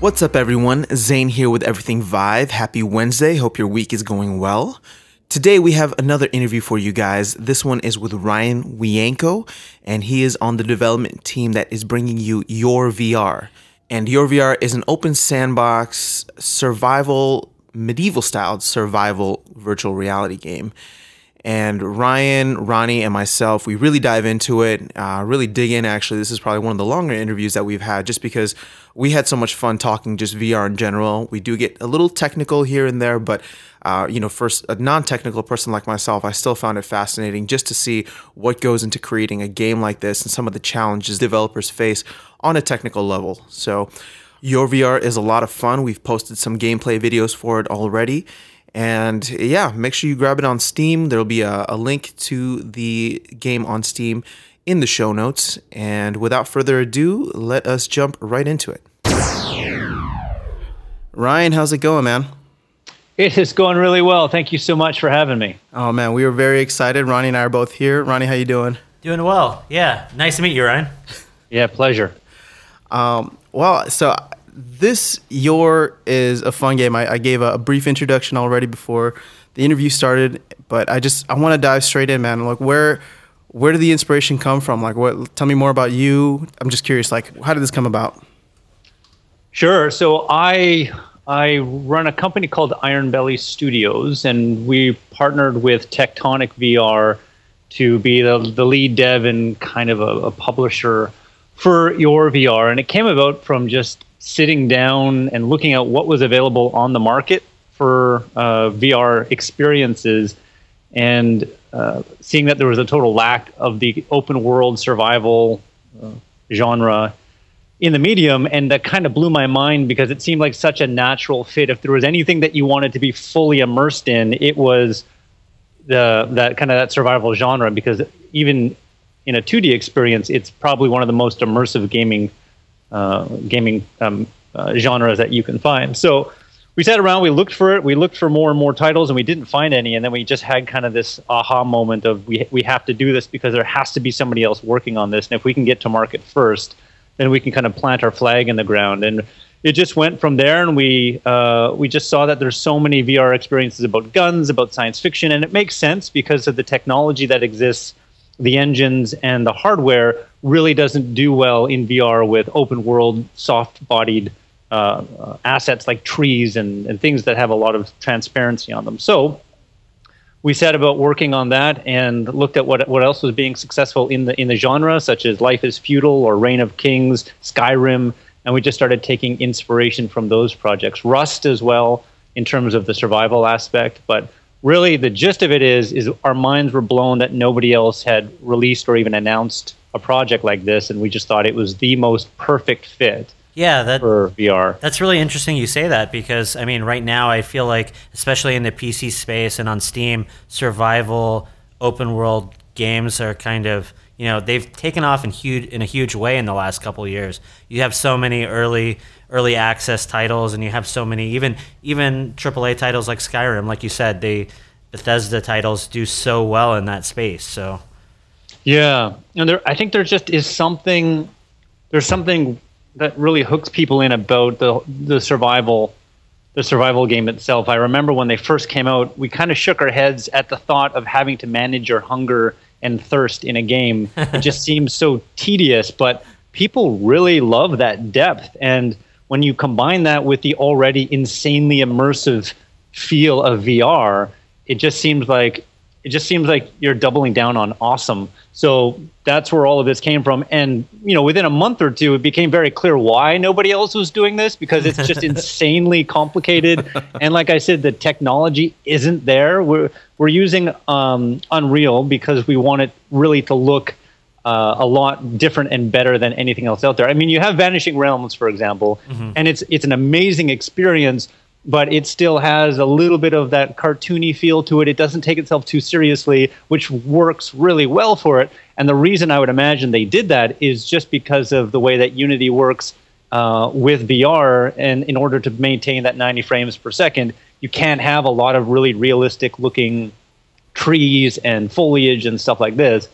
What's up, everyone? Zane here with Everything Vive. Happy Wednesday. Hope your week is going well. Today, we have another interview for you guys. This one is with Ryan Wienko, and he is on the development team that is bringing you Yore VR. And Yore VR is an open sandbox survival, medieval styled survival virtual reality game. And Ryan, Ronnie, and myself, we really dive into it, uh, really dig in. Actually, this is probably one of the longer interviews that we've had just because we had so much fun talking just VR in general. We do get a little technical here and there, but uh, you know, for a non-technical person like myself, I still found it fascinating just to see what goes into creating a game like this and some of the challenges developers face on a technical level. So, Yore VR is a lot of fun. We've posted some gameplay videos for it already. And yeah, make sure you grab it on Steam. There'll be a, a link to the game on Steam in the show notes. And without further ado, let us jump right into it. Ryan, how's it going, man? It is going really well. Thank you so much for having me. Oh man, we were very excited. Ronnie and I are both here. Ronnie, how you doing? Doing well. Yeah, nice to meet you, Ryan. Yeah, pleasure. Um, well, so this Yore is a fun game. I, I gave a, a, brief introduction already before the interview started, but I just I want to dive straight in, man. Like where where did the inspiration come from? Like what? Tell me more about you. I'm just curious. Like how did this come about? Sure. So I I run a company called Iron Belly Studios, and we partnered with Tectonic VR to be the, the lead dev and kind of a, a publisher for Yore VR. And it came about from just sitting down and looking at what was available on the market for uh, VR experiences and uh, seeing that there was a total lack of the open world survival uh, genre in the medium. And that kind of blew my mind because it seemed like such a natural fit. If there was anything that you wanted to be fully immersed in it was the that kind of that survival genre because even in a 2D experience it's probably one of the most immersive gaming uh, gaming um, uh, genres that you can find so we sat around we looked for it we looked for more and more titles and we didn't find any and then we just had kind of this aha moment of we, we have to do this because there has to be somebody else working on this and if we can get to market first then we can kind of plant our flag in the ground. And it just went from there, and we uh, we just saw that there's so many VR experiences about guns, about science fiction, and it makes sense because of the technology that exists. The engines and the hardware really doesn't do well in VR with open world, soft bodied uh, assets like trees and, and things that have a lot of transparency on them. So we set about working on that and looked at what what else was being successful in the in the genre, such as Life is Feudal or Reign of Kings, Skyrim, and we just started taking inspiration from those projects. Rust as well in terms of the survival aspect, but really the gist of it is is our minds were blown that nobody else had released or even announced a project like this, and we just thought it was the most perfect fit yeah, that, for VR. That's really interesting you say that because I mean, right now I feel like, especially in the PC space and on Steam, survival open world games are kind of you know they've taken off in huge in a huge way in the last couple of years. You have so many early early access titles, and you have so many even even AAA titles like Skyrim. Like you said, they Bethesda titles do so well in that space. So yeah, and there I think there just is something there's something that really hooks people in about the the survival the survival game itself. I remember when they first came out, we kind of shook our heads at the thought of having to manage your hunger and thirst in a game. it just seems so tedious, but people really love that depth and when you combine that with the already insanely immersive feel of VR, it just seems like it just seems like you're doubling down on awesome. So that's where all of this came from. And you know, within a month or two, it became very clear why nobody else was doing this because it's just insanely complicated. And like I said, the technology isn't there. We're we're using um, Unreal because we want it really to look. Uh, a lot different and better than anything else out there. I mean, you have Vanishing Realms, for example, mm-hmm. and it's it's an amazing experience but it still has a little bit of that cartoony feel to it. It doesn't take itself too seriously, which works really well for it. And the reason I would imagine they did that is just because of the way that Unity works uh, with VR. And in order to maintain that 90 frames per second, you can't have a lot of really realistic looking trees and foliage and stuff like this.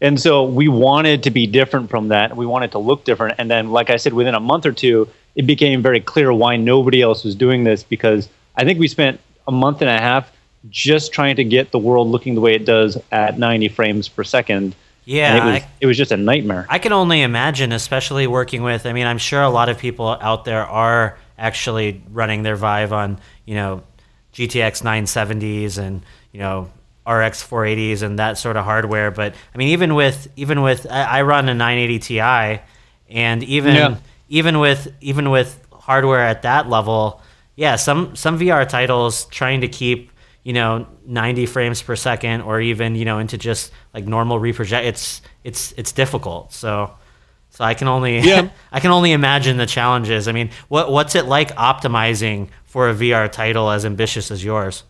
And so we wanted to be different from that. We wanted to look different. And then, like I said, within a month or two, it became very clear why nobody else was doing this because I think we spent a month and a half just trying to get the world looking the way it does at 90 frames per second. Yeah, And it was, I- it was just a nightmare. I can only imagine, especially working with. I mean, I'm sure a lot of people out there are actually running their Vive on, you know, GTX 970s and you know RX 480s and that sort of hardware. But I mean, even with even with I, I run a 980 Ti, and even Yeah. Even with even with hardware at that level, yeah, some some VR titles trying to keep you know 90 frames per second or even you know into just like normal reproject it's it's it's difficult so so i can only Yeah. i can only imagine the challenges i mean what what's it like optimizing for a vr title as ambitious as yours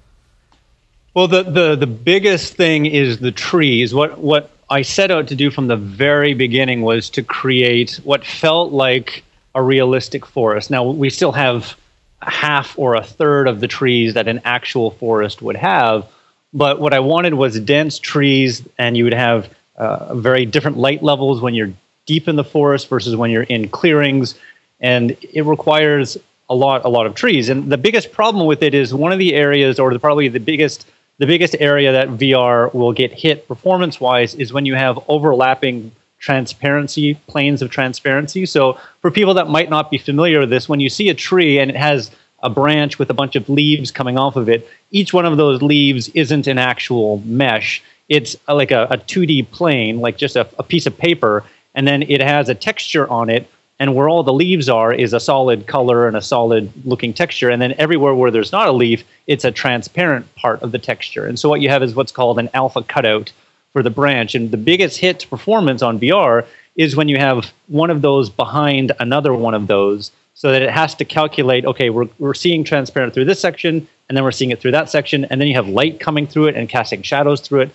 Well, the, the, the biggest thing is the trees. What, what I set out to do from the very beginning was to create what felt like a realistic forest. Now, we still have half or a third of the trees that an actual forest would have, but what I wanted was dense trees, and you would have uh, very different light levels when you're deep in the forest versus when you're in clearings, and it requires a lot a lot of trees. And the biggest problem with it is one of the areas, or probably the biggest the biggest area that VR will get hit performance wise is when you have overlapping transparency planes of transparency. So for people that might not be familiar with this, when you see a tree and it has a branch with a bunch of leaves coming off of it, each one of those leaves isn't an actual mesh. It's uh, like a, a 2D plane, like just a, a piece of paper, and then it has a texture on it and where all the leaves are is a solid color and a solid looking texture and then everywhere where there's not a leaf it's a transparent part of the texture and so what you have is what's called an alpha cutout for the branch and the biggest hit to performance on vr is when you have one of those behind another one of those so that it has to calculate okay we're, we're seeing transparent through this section and then we're seeing it through that section and then you have light coming through it and casting shadows through it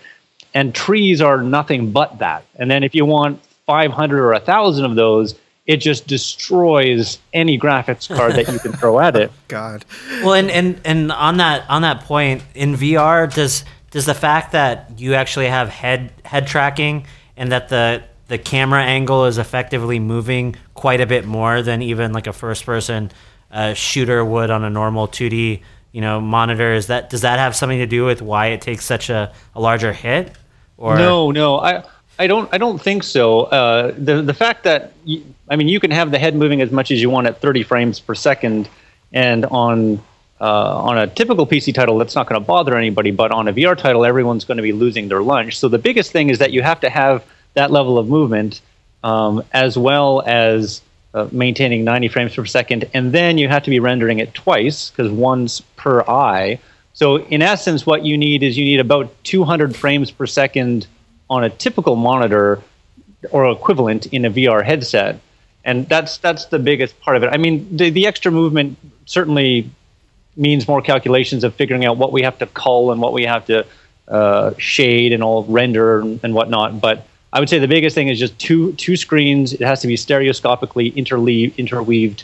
and trees are nothing but that and then if you want 500 or 1000 of those it just destroys any graphics card that you can throw at it. God. well and, and and on that on that point in vr does does the fact that you actually have head head tracking and that the the camera angle is effectively moving quite a bit more than even like a first person uh, shooter would on a normal 2d you know monitor is that does that have something to do with why it takes such a, a larger hit or No, no, I, I don't, I don't think so. Uh, the the fact that you, I mean, you can have the head moving as much as you want at 30 frames per second, and on uh, on a typical PC title, that's not going to bother anybody. But on a VR title, everyone's going to be losing their lunch. So the biggest thing is that you have to have that level of movement, um, as well as uh, maintaining 90 frames per second, and then you have to be rendering it twice because one's per eye. So in essence, what you need is you need about 200 frames per second on a typical monitor or equivalent in a VR headset, and that's that's the biggest part of it. I mean, the, the extra movement certainly means more calculations of figuring out what we have to cull and what we have to uh, shade and all render and, and whatnot. But I would say the biggest thing is just two two screens. It has to be stereoscopically interleave, interweaved,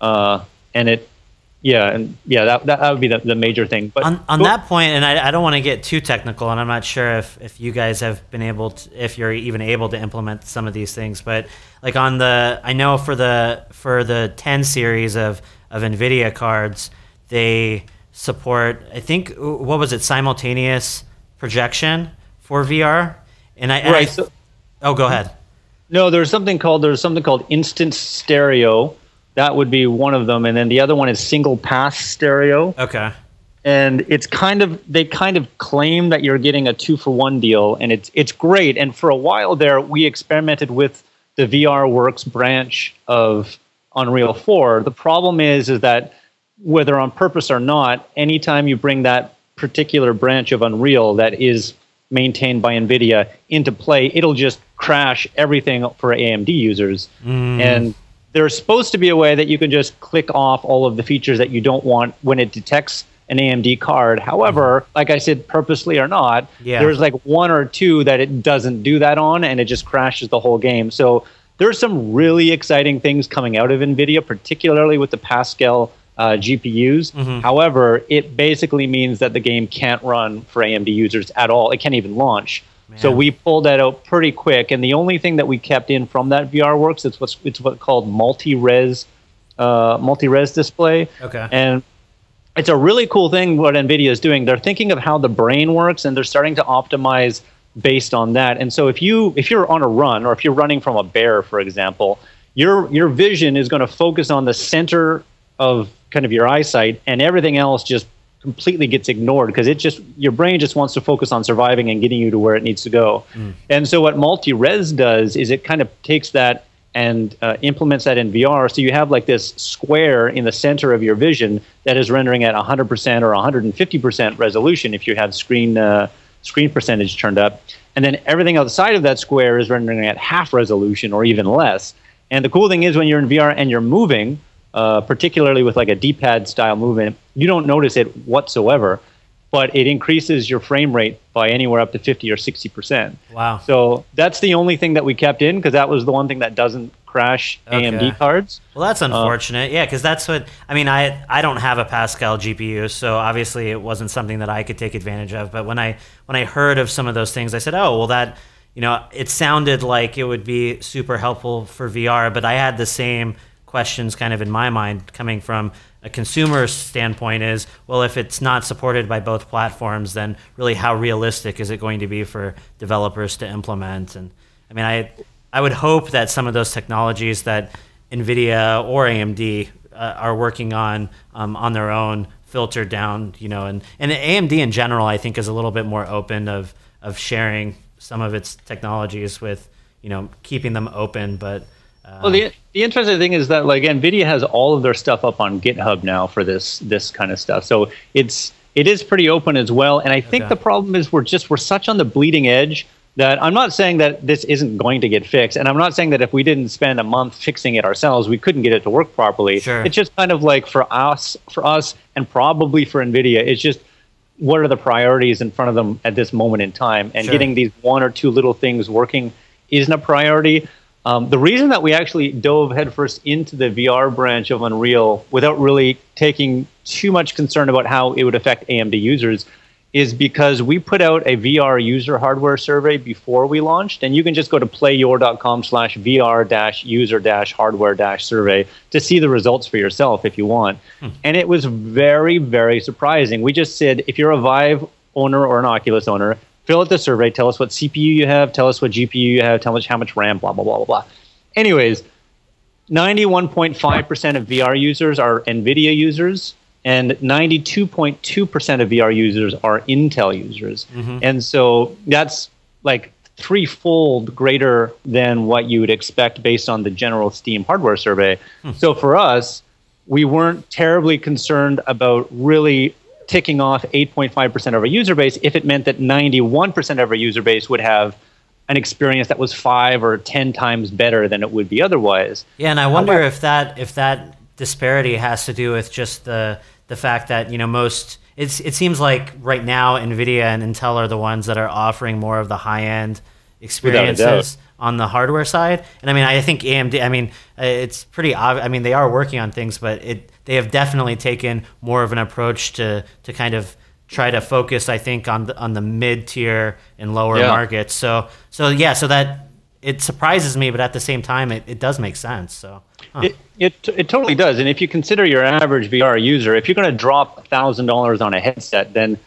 uh, and it, yeah, and yeah, that, that, that would be the, the major thing. But on, on that point, and I, I don't want to get too technical, and I'm not sure if, if you guys have been able to, if you're even able to implement some of these things, but like on the, I know for the for the 10 series of of Nvidia cards, they support, I think, uh, what was it, simultaneous projection for VR, and I, and I- Right, so- oh, go ahead. No, there's something called there's something called instanced stereo. That would be one of them, and then the other one is single pass stereo. Okay. And it's kind of they kind of claim that you're getting a two for one deal, and it's it's great. And for a while there, we experimented with the VR Works branch of Unreal 4. The problem is is that whether on purpose or not, anytime you bring that particular branch of Unreal that is maintained by NVIDIA into play, it'll just crash everything for AMD users. Mm. And there's supposed to be a way that you can just click off all of the features that you don't want when it detects an AMD card. However, like I said, purposely or not, Yeah. there's like one or two that it doesn't do that on, and it just crashes the whole game. So there's some really exciting things coming out of NVIDIA, particularly with the Pascal uh, GPUs. However, it basically means that the game can't run for AMD users at all. It can't even launch. So we pulled that out pretty quick, and the only thing that we kept in from that VR works is what's it's what's called multi-res uh, multi-res display. Okay. And it's a really cool thing what NVIDIA is doing. They're thinking of how the brain works, and they're starting to optimize based on that. And so if you if you're on a run, or if you're running from a bear, for example, your your vision is going to focus on the center of kind of your eyesight, and everything else just completely gets ignored because it just your brain just wants to focus on surviving and getting you to where it needs to go. Mm. And so what multi-res does is it kind of takes that and uh, implements that in VR. So you have like this square in the center of your vision that is rendering at 100% or 150% resolution if you have screen uh, screen percentage turned up, and then everything outside of that square is rendering at half resolution or even less. And the cool thing is when you're in VR and you're moving, uh, particularly with like a D-pad style movement, you don't notice it whatsoever but it increases your frame rate by anywhere up to 50 or 60%. Wow. So that's the only thing that we kept in because that was the one thing that doesn't crash okay. AMD cards. Well, that's unfortunate. Yeah, because that's what I mean. I I don't have a Pascal GPU, so obviously it wasn't something that I could take advantage of. But when I when I heard of some of those things, I said, oh, well, that you know, it sounded like it would be super helpful for VR, but I had the same questions kind of in my mind coming from a consumer standpoint is well if it's not supported by both platforms then really how realistic is it going to be for developers to implement? And i mean i i would hope that some of those technologies that nvidia or amd uh, are working on um, on their own filter down you know and and amd in general i think is a little bit more open of of sharing some of its technologies with you know keeping them open but well, the the interesting thing is that like Nvidia has all of their stuff up on GitHub now for this this kind of stuff. So it's it is pretty open as well. And I think okay. the problem is we're just we're such on the bleeding edge that I'm not saying that this isn't going to get fixed, and I'm not saying that if we didn't spend a month fixing it ourselves, we couldn't get it to work properly. Sure. It's just kind of like for us, for us, and probably for Nvidia, it's just what are the priorities in front of them at this moment in time, and sure. getting these one or two little things working isn't a priority. Um, the reason that we actually dove headfirst into the VR branch of Unreal without really taking too much concern about how it would affect AMD users is because we put out a VR user hardware survey before we launched, and you can just go to playyore.com slash VR dash user dash hardware dash survey to see the results for yourself if you want. Hmm. And it was very, very surprising. We just said if you're a Vive owner or an Oculus owner, fill out the survey, tell us what CPU you have, tell us what GPU you have, tell us how much RAM, blah, blah, blah, blah, blah. Anyways, 91.5% of VR users are NVIDIA users, and 92.2% of VR users are Intel users. Mm-hmm. And so that's like threefold greater than what you would expect based on the general Steam hardware survey. Hmm. So for us, we weren't terribly concerned about really ticking off 8.5% of our user base if it meant that 91% of our user base would have an experience that was five or 10 times better than it would be otherwise. Yeah, and I wonder However, if that if that disparity has to do with just the the fact that, you know, most it's it seems like right now Nvidia and Intel are the ones that are offering more of the high-end experiences on the hardware side. And I mean, I think AMD. I mean, it's pretty obvious. I mean, they are working on things, but it they have definitely taken more of an approach to to kind of try to focus. I think on the on the mid tier and lower yeah. markets. So so yeah, so that it surprises me, but at the same time, it, it does make sense. So. Huh. It, it, it totally does. And if you consider your average VR user, if you're going to drop $1,000 on a headset, then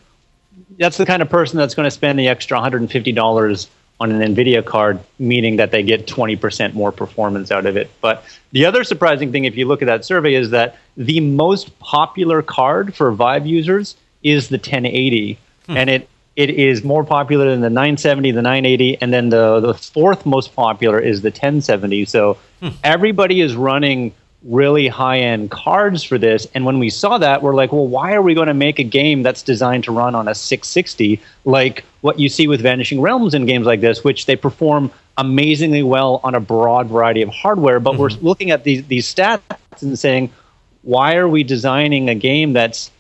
that's the kind of person that's going to spend the extra $150 on an NVIDIA card, meaning that they get 20% more performance out of it. But the other surprising thing, if you look at that survey, is that the most popular card for Vive users is the 1080. Hmm. And it, it is more popular than the 970, the 980, and then the, the fourth most popular is the 1070. So hmm. everybody is running really high end cards for this. And when we saw that, we're like, well, why are we going to make a game that's designed to run on a 660 like what you see with Vanishing Realms in games like this, which they perform amazingly well on a broad variety of hardware? But mm-hmm. we're looking at these, these stats and saying, why are we designing a game that's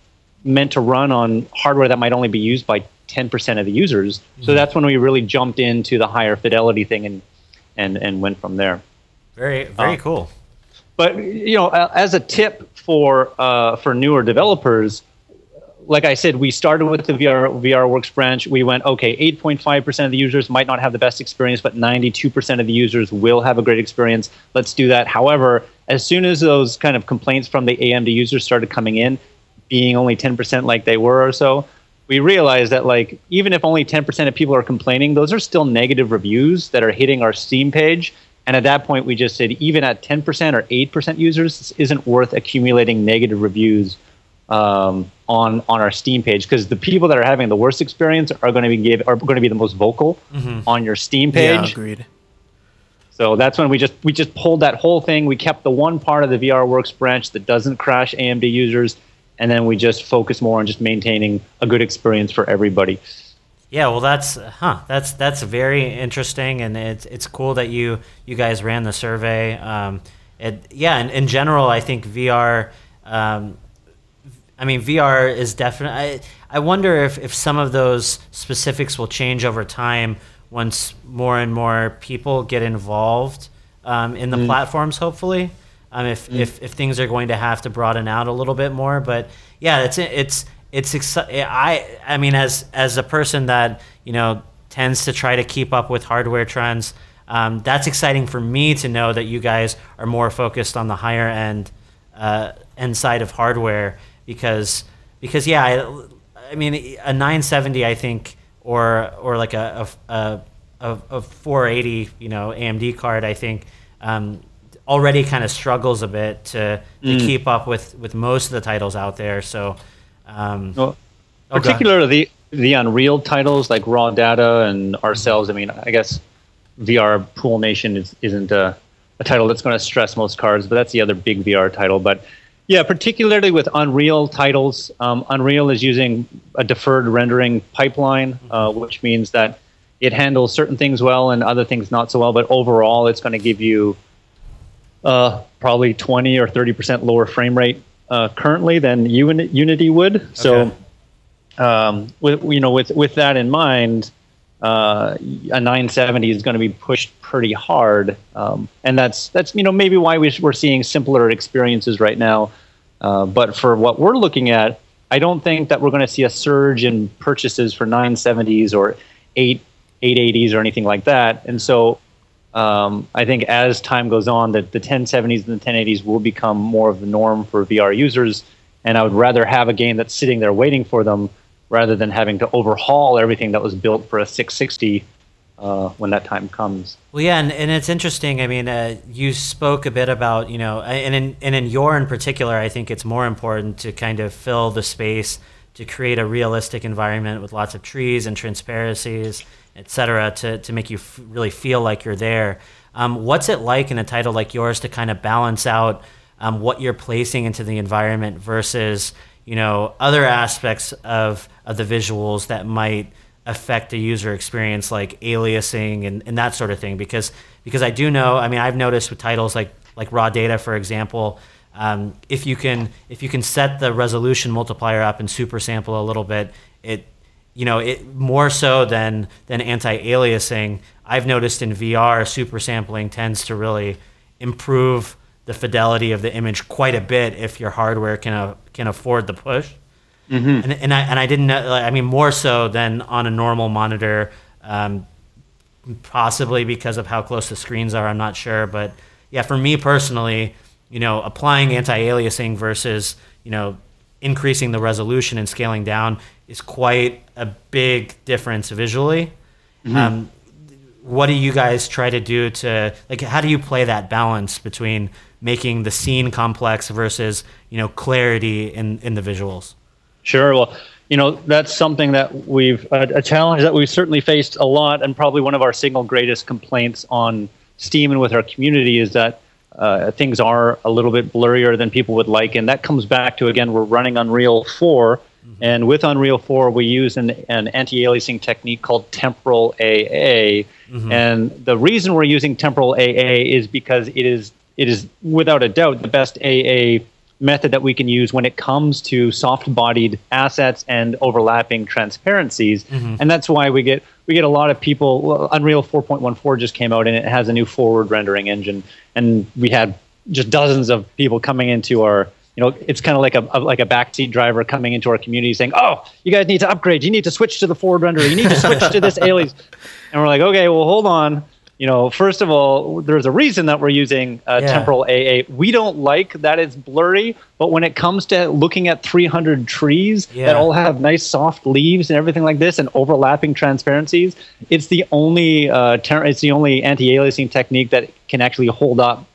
meant to run on hardware that might only be used by 10% of the users? Mm-hmm. So that's when we really jumped into the higher fidelity thing and, and, and went from there. Very, very uh, cool. But you know, as a tip for uh, for newer developers, like I said, we started with the VR VR Works branch. We went okay, 8.5% of the users might not have the best experience, but 92% of the users will have a great experience. Let's do that. However, as soon as those kind of complaints from the AMD users started coming in, being only 10% like they were or so, we realized that like even if only 10% of people are complaining, those are still negative reviews that are hitting our Steam page. And at that point, we just said even at 10% or 8% users, this isn't worth accumulating negative reviews um, on on our Steam page because the people that are having the worst experience are going to be give, are going to be the most vocal mm-hmm. on your Steam page. Yeah, agreed. So that's when we just we just pulled that whole thing. We kept the one part of the VR Works branch that doesn't crash AMD users, and then we just focus more on just maintaining a good experience for everybody. Yeah, well, that's huh. That's that's very interesting, and it's it's cool that you you guys ran the survey. Um, it, yeah, in, in general, I think VR. Um, I mean, VR is definitely. I, I wonder if, if some of those specifics will change over time once more and more people get involved um, in the mm. platforms, hopefully. Um, if, mm. if, if things are going to have to broaden out a little bit more. But yeah, it's, it's, it's I, I mean, as, as a person that, you know, tends to try to keep up with hardware trends, um, that's exciting for me to know that you guys are more focused on the higher end, uh, end side of hardware because because yeah, I, I mean a 970 I think or or like a a, a, a 480 you know AMD card I think um, already kind of struggles a bit to, to mm. keep up with with most of the titles out there. So um, well, oh, particularly the the Unreal titles like Raw Data and ourselves. I mean, I guess VR Pool Nation is, isn't a, a title that's going to stress most cards, but that's the other big VR title. But yeah, particularly with Unreal titles. Um, Unreal is using a deferred rendering pipeline, uh, which means that it handles certain things well and other things not so well. But overall, it's going to give you uh, probably 20 or 30 percent lower frame rate uh, currently than Unity would. Okay. So, um, with you know, with with that in mind, uh, a 970 is going to be pushed pretty hard, um, and that's that's you know maybe why we, are seeing simpler experiences right now. Uh, but for what we're looking at, I don't think that we're going to see a surge in purchases for 970s or 8 880s or anything like that. And so um, I think as time goes on, that the 1070s and the 1080s will become more of the norm for VR users. And I would rather have a game that's sitting there waiting for them rather than having to overhaul everything that was built for a 660 uh, when that time comes. Well, yeah, and, and it's interesting. I mean, uh, you spoke a bit about, you know, and in, and in Yore in particular, I think it's more important to kind of fill the space to create a realistic environment with lots of trees and transparencies, et cetera, to, to make you f- really feel like you're there. Um, what's it like in a title like yours to kind of balance out um, what you're placing into the environment versus, you know, other aspects of, of the visuals that might affect the user experience like aliasing and, and that sort of thing because because I do know I mean I've noticed with titles like like raw data for example um, if you can if you can set the resolution multiplier up and super sample a little bit it you know it more so than than anti-aliasing I've noticed in VR super sampling tends to really improve the fidelity of the image quite a bit if your hardware can uh, can afford the push. Mm-hmm. And, and I and I didn't know. I mean, more so than on a normal monitor, um, possibly because of how close the screens are. I'm not sure, but yeah, for me personally, you know, applying anti-aliasing versus you know increasing the resolution and scaling down is quite a big difference visually. Mm-hmm. Um, what do you guys try to do to like? How do you play that balance between making the scene complex versus you know clarity in in the visuals. Sure. Well, you know that's something that we've a, a challenge that we've certainly faced a lot, and probably one of our single greatest complaints on Steam and with our community is that uh, things are a little bit blurrier than people would like, and that comes back to again we're running Unreal 4, mm-hmm. and with Unreal 4 we use an, an anti-aliasing technique called temporal AA, mm-hmm. and the reason we're using temporal AA is because it is it is without a doubt the best AA method that we can use when it comes to soft-bodied assets and overlapping transparencies. Mm-hmm. And that's why we get we get a lot of people. Well, Unreal 4.14 just came out and it has a new forward rendering engine, and we had just dozens of people coming into our you know, it's kind of like a, a, like a backseat driver coming into our community saying, "Oh, you guys need to upgrade. You need to switch to the forward renderer. You need to switch to this Alias." And we're like, "Okay, well, hold on you know, first of all, there's a reason that we're using uh, yeah. temporal AA. We don't like that it's blurry, but when it comes to looking at 300 trees yeah. that all have nice soft leaves and everything like this and overlapping transparencies, it's the only uh, ter- it's the only anti-aliasing technique that can actually hold up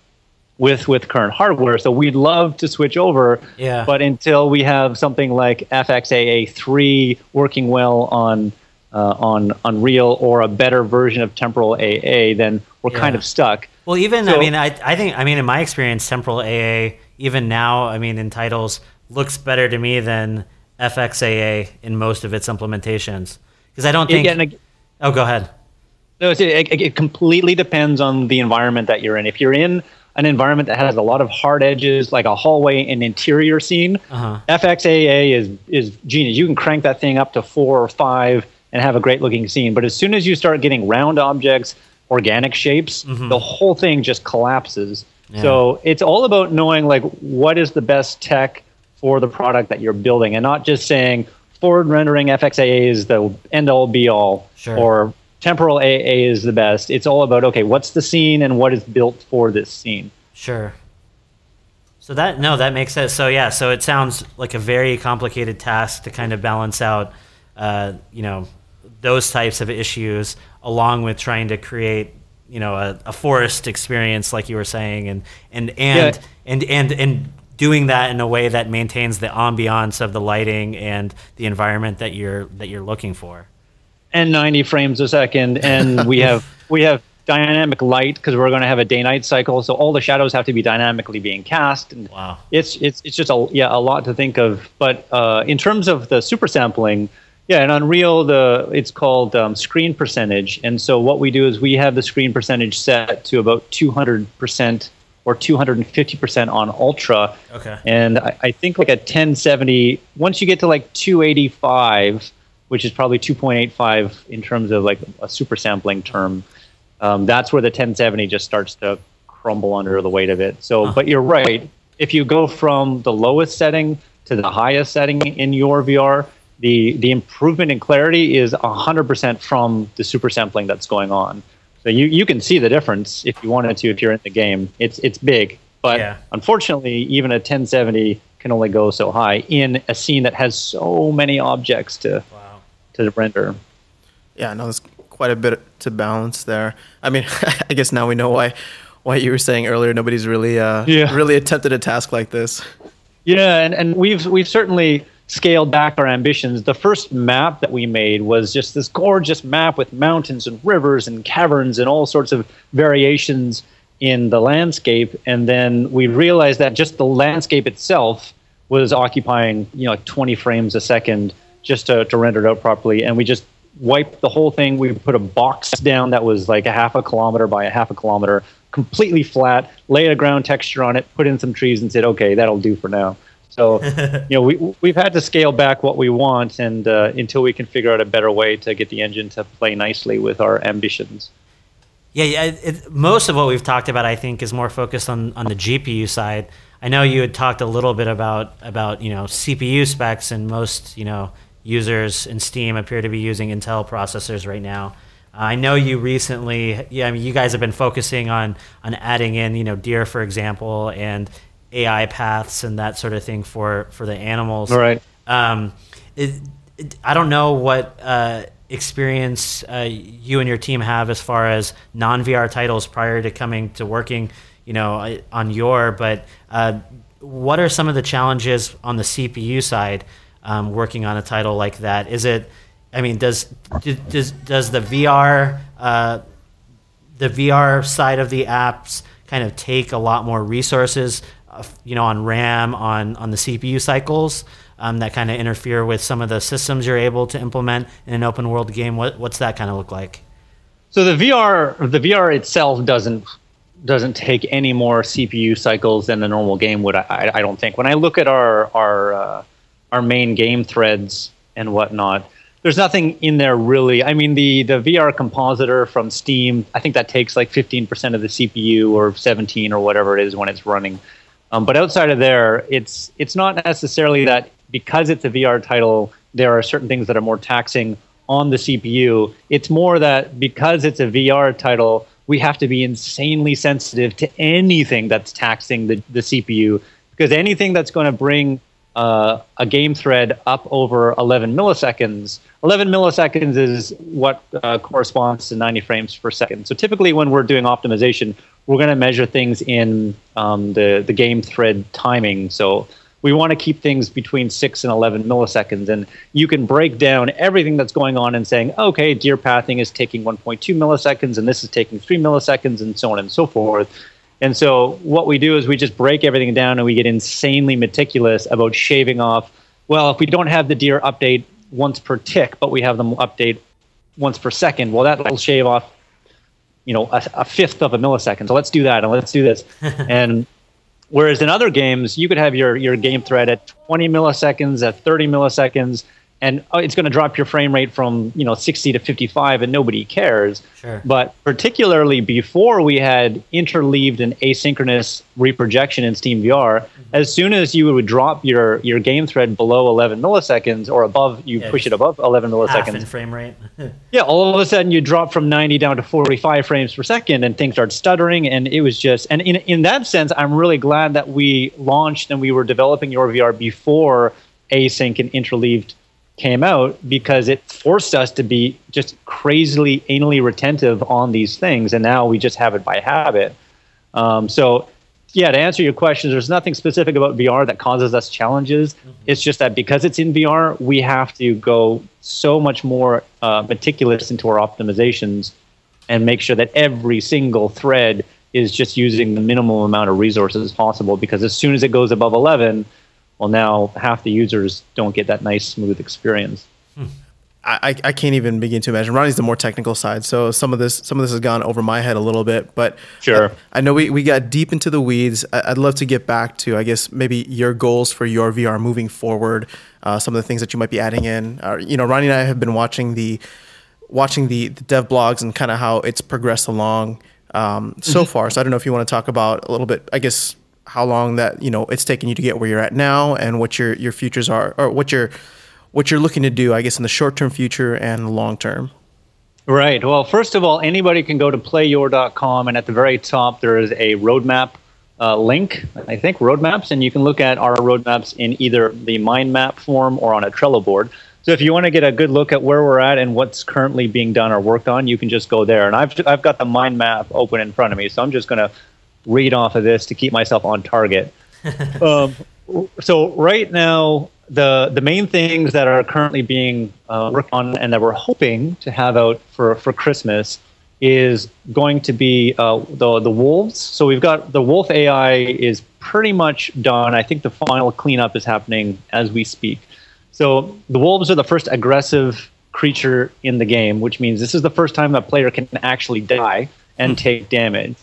with with current hardware. So we'd love to switch over, yeah. but until we have something like FXAA3 working well on uh, on Unreal or a better version of Temporal AA, then we're yeah. kind of stuck. Well, even so, I mean, I, I think I mean in my experience, Temporal AA even now, I mean in titles looks better to me than FXAA in most of its implementations because I don't think. Again, oh, go ahead. No, it, it completely depends on the environment that you're in. If you're in an environment that has a lot of hard edges, like a hallway and interior scene, uh-huh. FXAA is is genius. You can crank that thing up to four or five and have a great looking scene. But as soon as you start getting round objects, organic shapes, mm-hmm. the whole thing just collapses. Yeah. So it's all about knowing like what is the best tech for the product that you're building and not just saying forward rendering FXAA is the end all be all sure. or temporal AA is the best. It's all about okay, what's the scene and what is built for this scene. Sure. So that no, that makes sense. So yeah, so it sounds like a very complicated task to kind of balance out, uh, you know, those types of issues along with trying to create you know a, a forest experience like you were saying and and and, yeah. and and and doing that in a way that maintains the ambiance of the lighting and the environment that you're that you're looking for and 90 frames a second and we have we have dynamic light because we're going to have a day night cycle so all the shadows have to be dynamically being cast and wow it's it's it's just a yeah a lot to think of but uh, in terms of the super sampling yeah, and Unreal, the it's called um, screen percentage, and so what we do is we have the screen percentage set to about 200 percent or 250 percent on Ultra. Okay. And I, I, think like a 1070, once you get to like 285, which is probably 2.85 in terms of like a super sampling term, um, that's where the 1070 just starts to crumble under the weight of it. So, huh. but you're right. If you go from the lowest setting to the highest setting in Yore VR the the improvement in clarity is 100% from the super sampling that's going on. So you, you can see the difference if you wanted to if you're in the game. It's it's big, but yeah. unfortunately, even a 1070 can only go so high in a scene that has so many objects to wow. To render. Yeah, no, there's quite a bit to balance there. I mean, I guess now we know why why you were saying earlier nobody's really uh, yeah. really attempted a task like this. Yeah, and, and we've we've certainly scaled back our ambitions. The first map that we made was just this gorgeous map with mountains and rivers and caverns and all sorts of variations in the landscape. And then we realized that just the landscape itself was occupying, you know, like 20 frames a second just to, to render it out properly. And we just wiped the whole thing. We put a box down that was like a half a kilometer by a half a kilometer, completely flat, laid a ground texture on it, put in some trees, and said, okay, that'll do for now. So, you know, we we've had to scale back what we want, and uh, until we can figure out a better way to get the engine to play nicely with our ambitions. Yeah, yeah. It, most of what we've talked about, I think, is more focused on on the GPU side. I know you had talked a little bit about about you know CPU specs, and most you know users in Steam appear to be using Intel processors right now. I know you recently, yeah, I mean, you guys have been focusing on on adding in, you know, deer, for example, and AI paths and that sort of thing for for the animals. All right. Um, it, it, I don't know what uh, experience uh, you and your team have as far as non VR titles prior to coming to working, you know, on Yore. But uh, what are some of the challenges on the CPU side um, working on a title like that? Is it? I mean, does does does the VR uh, the VR side of the apps kind of take a lot more resources you know, on RAM, on on the CPU cycles um, that kind of interfere with some of the systems you're able to implement in an open world game. What what's that kind of look like? So the VR the VR itself doesn't doesn't take any more CPU cycles than the normal game would. I, I don't think. When I look at our our uh, our main game threads and whatnot, there's nothing in there really. I mean, the the VR compositor from Steam, I think that takes like 15% of the CPU or 17 or whatever it is when it's running. Um, but outside of there, it's it's not necessarily that because it's a VR title, there are certain things that are more taxing on the CPU. It's more that because it's a VR title, we have to be insanely sensitive to anything that's taxing the, the CPU because anything that's going to bring uh, a game thread up over 11 milliseconds. 11 milliseconds is what uh, corresponds to 90 frames per second. So typically, when we're doing optimization, we're going to measure things in um, the the game thread timing. So we want to keep things between 6 and 11 milliseconds and you can break down everything that's going on and saying okay deer pathing is taking 1.2 milliseconds and this is taking 3 milliseconds and so on and so forth and so what we do is we just break everything down and we get insanely meticulous about shaving off. Well, if we don't have the deer update once per tick, but we have them update once per second, well, that'll shave off, you know, a, a fifth of a millisecond. So let's do that and let's do this. and whereas in other games, you could have your your game thread at 20 milliseconds, at 30 milliseconds, and oh, it's going to drop your frame rate from you know 60 to 55 and nobody cares sure. but particularly before we had interleaved and asynchronous reprojection in steam vr mm-hmm. as soon as you would drop your your game thread below 11 milliseconds or above you yeah, push it above 11 milliseconds in frame rate yeah all of a sudden you drop from 90 down to 45 frames per second and things start stuttering and it was just and in, in that sense i'm really glad that we launched and we were developing Yore vr before async and interleaved came out because it forced us to be just crazily anally retentive on these things, and now we just have it by habit. Um, so, yeah, to answer your questions, there's nothing specific about VR that causes us challenges. Mm-hmm. It's just that because it's in VR, we have to go so much more uh, meticulous into our optimizations and make sure that every single thread is just using the minimum amount of resources possible. Because as soon as it goes above 11, well, now half the users don't get that nice, smooth experience. Hmm. I, I can't even begin to imagine. Ronnie's the more technical side, so some of this some of this has gone over my head a little bit. But sure, I, I know we, we got deep into the weeds. I, would love to get back to I guess maybe your goals for Yore VR moving forward. Uh, some of the things that you might be adding in. Uh, you know, Ronnie and I have been watching the watching the, the dev blogs and kind of how it's progressed along um, so mm-hmm. far. So I don't know if you want to talk about a little bit. I guess how long that you know it's taken you to get where you're at now and what your your futures are or what you're what you're looking to do i guess in the short term future and the long term right. Well first of all anybody can go to playyore.com and at the very top there is a roadmap uh, link i think roadmaps and you can look at our roadmaps in either the mind map form or on a trello board. So if you want to get a good look at where we're at and what's currently being done or worked on, you can just go there. And I've I've got the mind map open in front of me, so I'm just going to read off of this to keep myself on target. um, so right now, the the main things that are currently being uh, worked on and that we're hoping to have out for for Christmas is going to be uh, the the wolves. So we've got the wolf AI is pretty much done. I think the final cleanup is happening as we speak. So the wolves are the first aggressive creature in the game, which means this is the first time a player can actually die and hmm. take damage.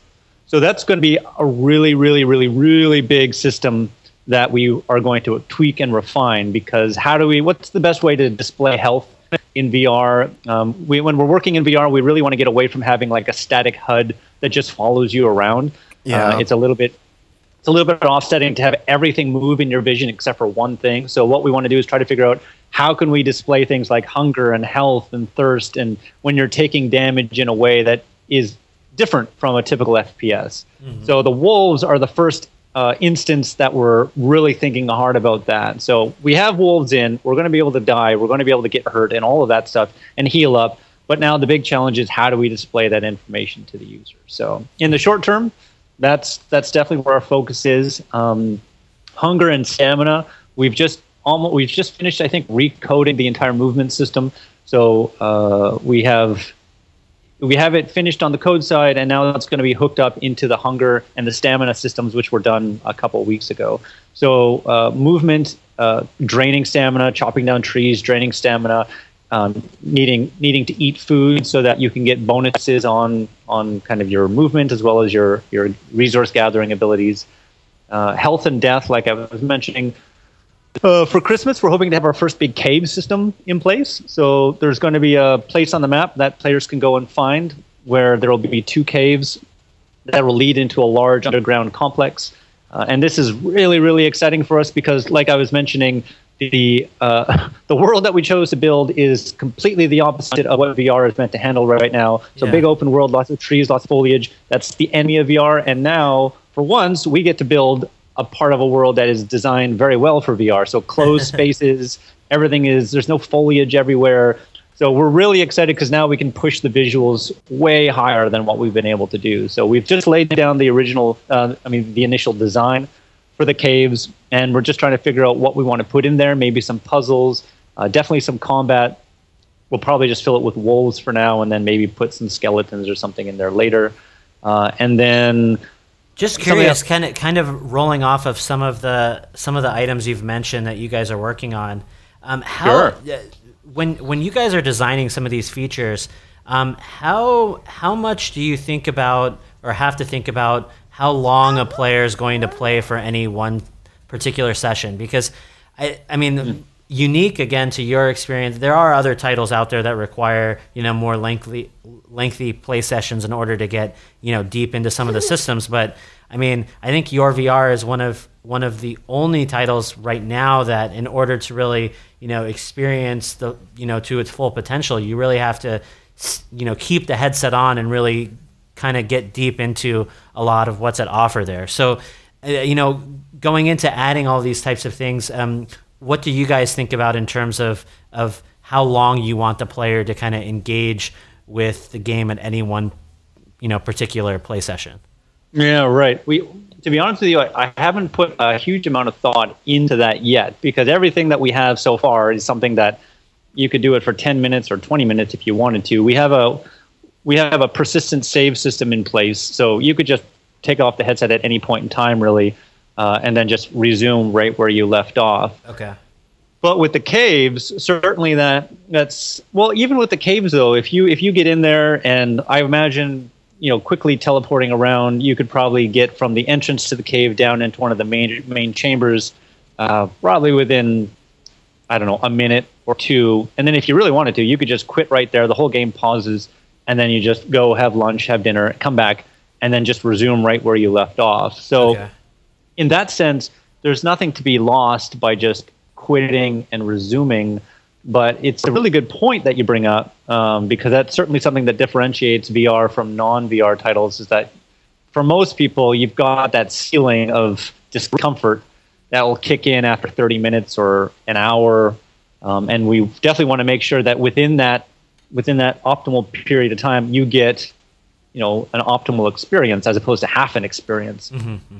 So that's going to be a really, really, really, really big system that we are going to tweak and refine because how do we, what's the best way to display health in VR? Um, we, when we're working in VR, we really want to get away from having like a static HUD that just follows you around. Yeah. Uh, it's a little bit it's a little bit offsetting to have everything move in your vision except for one thing. So what we want to do is try to figure out how can we display things like hunger and health and thirst and when you're taking damage in a way that is different from a typical FPS. Mm-hmm. So the wolves are the first uh, instance that we're really thinking hard about that. So we have wolves in. We're going to be able to die. We're going to be able to get hurt and all of that stuff and heal up. But now the big challenge is how do we display that information to the user? So in the short term, that's that's definitely where our focus is. Um, hunger and stamina. We've just almost we've just finished, I think, recoding the entire movement system. So uh, we have we have it finished on the code side, and now it's going to be hooked up into the hunger and the stamina systems, which were done a couple weeks ago. So uh, movement, uh, draining stamina, chopping down trees, draining stamina, um, needing needing to eat food so that you can get bonuses on on kind of your movement as well as your your resource gathering abilities. Uh, health and death, like I was mentioning, uh, for Christmas, we're hoping to have our first big cave system in place. So there's going to be a place on the map that players can go and find where there will be two caves that will lead into a large underground complex. Uh, and this is really, really exciting for us because, like I was mentioning, the uh, the world that we chose to build is completely the opposite of what VR is meant to handle right now. So Yeah. big open world, lots of trees, lots of foliage. That's the enemy of VR. And now, for once, we get to build a part of a world that is designed very well for VR. So closed spaces, everything is there's no foliage everywhere. So we're really excited because now we can push the visuals way higher than what we've been able to do. So we've just laid down the original, uh, I mean, the initial design for the caves, and we're just trying to figure out what we want to put in there. Maybe some puzzles, uh, definitely some combat. We'll probably just fill it with wolves for now, and then maybe put some skeletons or something in there later. Uh, and then Just curious, kind of kind of rolling off of some of the some of the items you've mentioned that you guys are working on. Um, how Sure. uh, when when you guys are designing some of these features, um, how how much do you think about or have to think about how long a player is going to play for any one particular session? Because I I mean. Unique again to your experience. There are other titles out there that require you know more lengthy lengthy play sessions in order to get you know deep into some of the systems. But I mean, I think Yore VR is one of one of the only titles right now that, in order to really you know experience the you know to its full potential, you really have to you know keep the headset on and really kind of get deep into a lot of what's at offer there. So, uh, you know, going into adding all these types of things, um, what do you guys think about in terms of of how long you want the player to kind of engage with the game at any one, you know, particular play session? Yeah, right. We, to be honest with you, I, I haven't put a huge amount of thought into that yet because everything that we have so far is something that you could do it for 10 minutes or 20 minutes if you wanted to. We have a we have a persistent save system in place, so you could just take off the headset at any point in time, really, uh, and then just resume right where you left off. Okay. But with the caves, certainly that that's well. Even with the caves, though, if you if you get in there, and I imagine you know quickly teleporting around, you could probably get from the entrance to the cave down into one of the main main chambers, uh, probably within I don't know a minute or two. And then if you really wanted to, you could just quit right there. The whole game pauses, and then you just go have lunch, have dinner, come back, and then just resume right where you left off. So Okay. in that sense, there's nothing to be lost by just quitting and resuming. But it's a really good point that you bring up um, because that's certainly something that differentiates VR from non-VR titles. Is that for most people, you've got that ceiling of discomfort that will kick in after 30 minutes or an hour, um, and we definitely want to make sure that within that within that optimal period of time, you get you know an optimal experience as opposed to half an experience.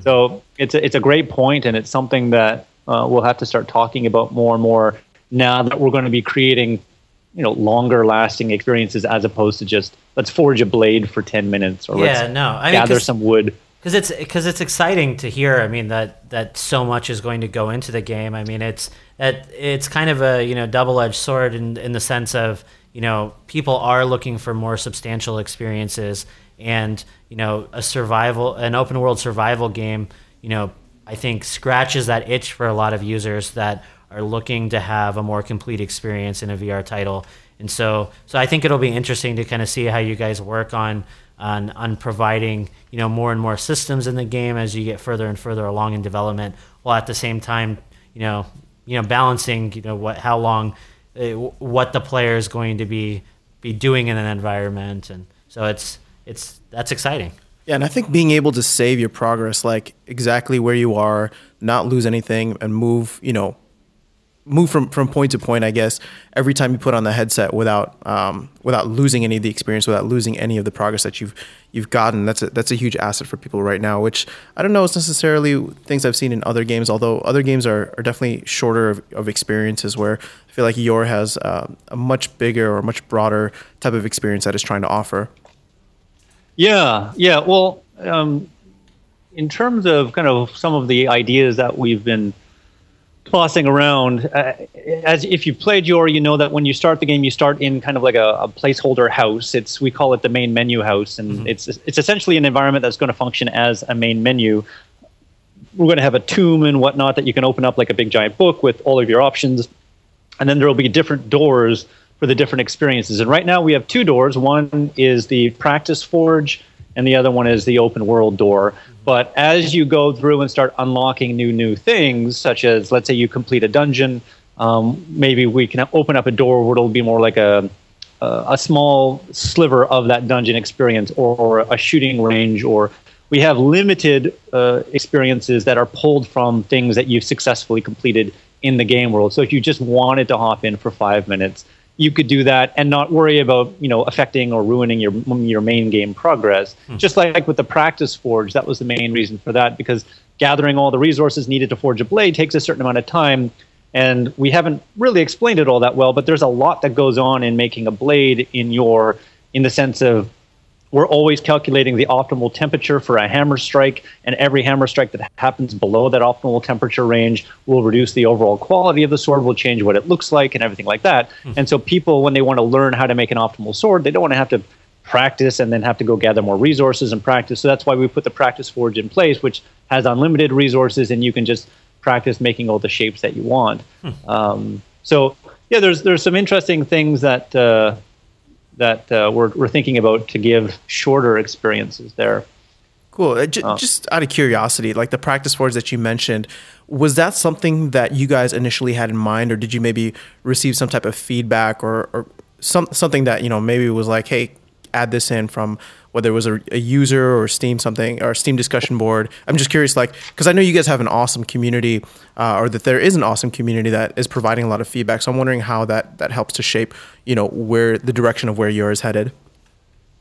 So it's a, it's a great point, and it's something that uh, we'll have to start talking about more and more now that we're going to be creating you know longer lasting experiences as opposed to just let's forge a blade for 10 minutes or Yeah, let's no, I mean, gather some wood. because it's because it's exciting to hear. I mean that that so much is going to go into the game. I mean it's that it's kind of a you know double edged sword in in the sense of you know people are looking for more substantial experiences and you know a survival an open world survival game you know I think scratches that itch for a lot of users that are looking to have a more complete experience in a VR title. And so, so I think it'll be interesting to kind of see how you guys work on on on providing you know more and more systems in the game as you get further and further along in development, while at the same time you know you know balancing you know what how long uh, what the player is going to be be doing in an environment, and so it's it's that's exciting. Yeah, and I think being able to save Yore progress, like exactly where you are, not lose anything, and move, you know, move from, from point to point. I guess every time you put on the headset without um, without losing any of the experience, without losing any of the progress that you've you've gotten. That's a, that's a huge asset for people right now. Which I don't know is necessarily things I've seen in other games. Although other games are, are definitely shorter of, of experiences. Where I feel like your has uh, a much bigger or much broader type of experience that it's trying to offer. Yeah, yeah. Well, um, in terms of kind of some of the ideas that we've been tossing around, uh, as if you've played Yore, you know that when you start the game, you start in kind of like a, a placeholder house. It's we call it the main menu house, and it's it's essentially an environment that's going to function as a main menu. We're going to have a tomb and whatnot that you can open up like a big giant book with all of your options and then there will be different doors for the different experiences. And right now we have two doors. One is the practice forge, and the other one is the open world door. But as you go through and start unlocking new new things, such as let's say you complete a dungeon, um, maybe we can open up a door where it'll be more like a a small sliver of that dungeon experience, or, or a shooting range, or we have limited uh, experiences that are pulled from things that you've successfully completed in the game world. So if you just wanted to hop in for five minutes, you could do that and not worry about you know affecting or ruining Yore your main game progress. Hmm. Just like with the practice forge, that was the main reason for that because gathering all the resources needed to forge a blade takes a certain amount of time. And we haven't really explained it all that well, but there's a lot that goes on in making a blade in your in the sense of we're always calculating the optimal temperature for a hammer strike, and every hammer strike that happens below that optimal temperature range will reduce the overall quality of the sword, will change what it looks like, and everything like that. Mm-hmm. And so, people, when they want to learn how to make an optimal sword, they don't want to have to practice and then have to go gather more resources and practice. So, that's why we put the practice forge in place, which has unlimited resources, and you can just practice making all the shapes that you want. Hmm. Um, so, yeah, there's there's some interesting things that uh, that uh, we're, we're thinking about to give shorter experiences there. Cool. Uh, j- uh, just out of curiosity, like the practice forge that you mentioned, was that something that you guys initially had in mind, or did you maybe receive some type of feedback or, or some something that you know maybe was like, hey, add this in from whether it was a, a, user or Steam something or Steam discussion board. I'm just curious, like, because I know you guys have an awesome community, uh, or that there is an awesome community that is providing a lot of feedback. So I'm wondering how that that helps to shape, you know, where the direction of where Yore's headed.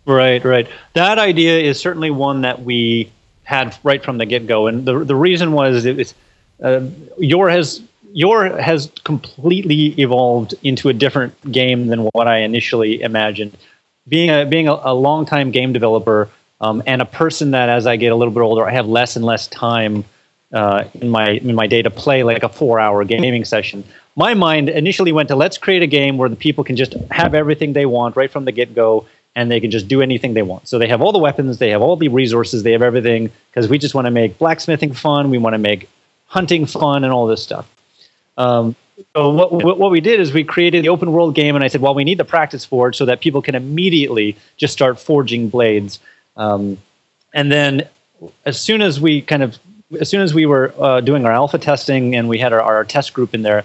Right, right. That idea is certainly one that we had right from the get go, and the the reason was it was uh, Yore has Yore has completely evolved into a different game than what I initially imagined being a being a, a long time game developer um, and a person that as I get a little bit older, I have less and less time uh, in my in my day to play like a four hour gaming session. My mind initially went to let's create a game where the people can just have everything they want right from the get go, and they can just do anything they want. So they have all the weapons, they have all the resources, they have everything because we just want to make blacksmithing fun, we want to make hunting fun, and all this stuff. Um, so what, what we did is we created the open world game, and I said, well, we need the practice forge so that people can immediately just start forging blades. Um, and then as soon as we kind of as soon as we were uh, doing our alpha testing and we had our, our test group in there,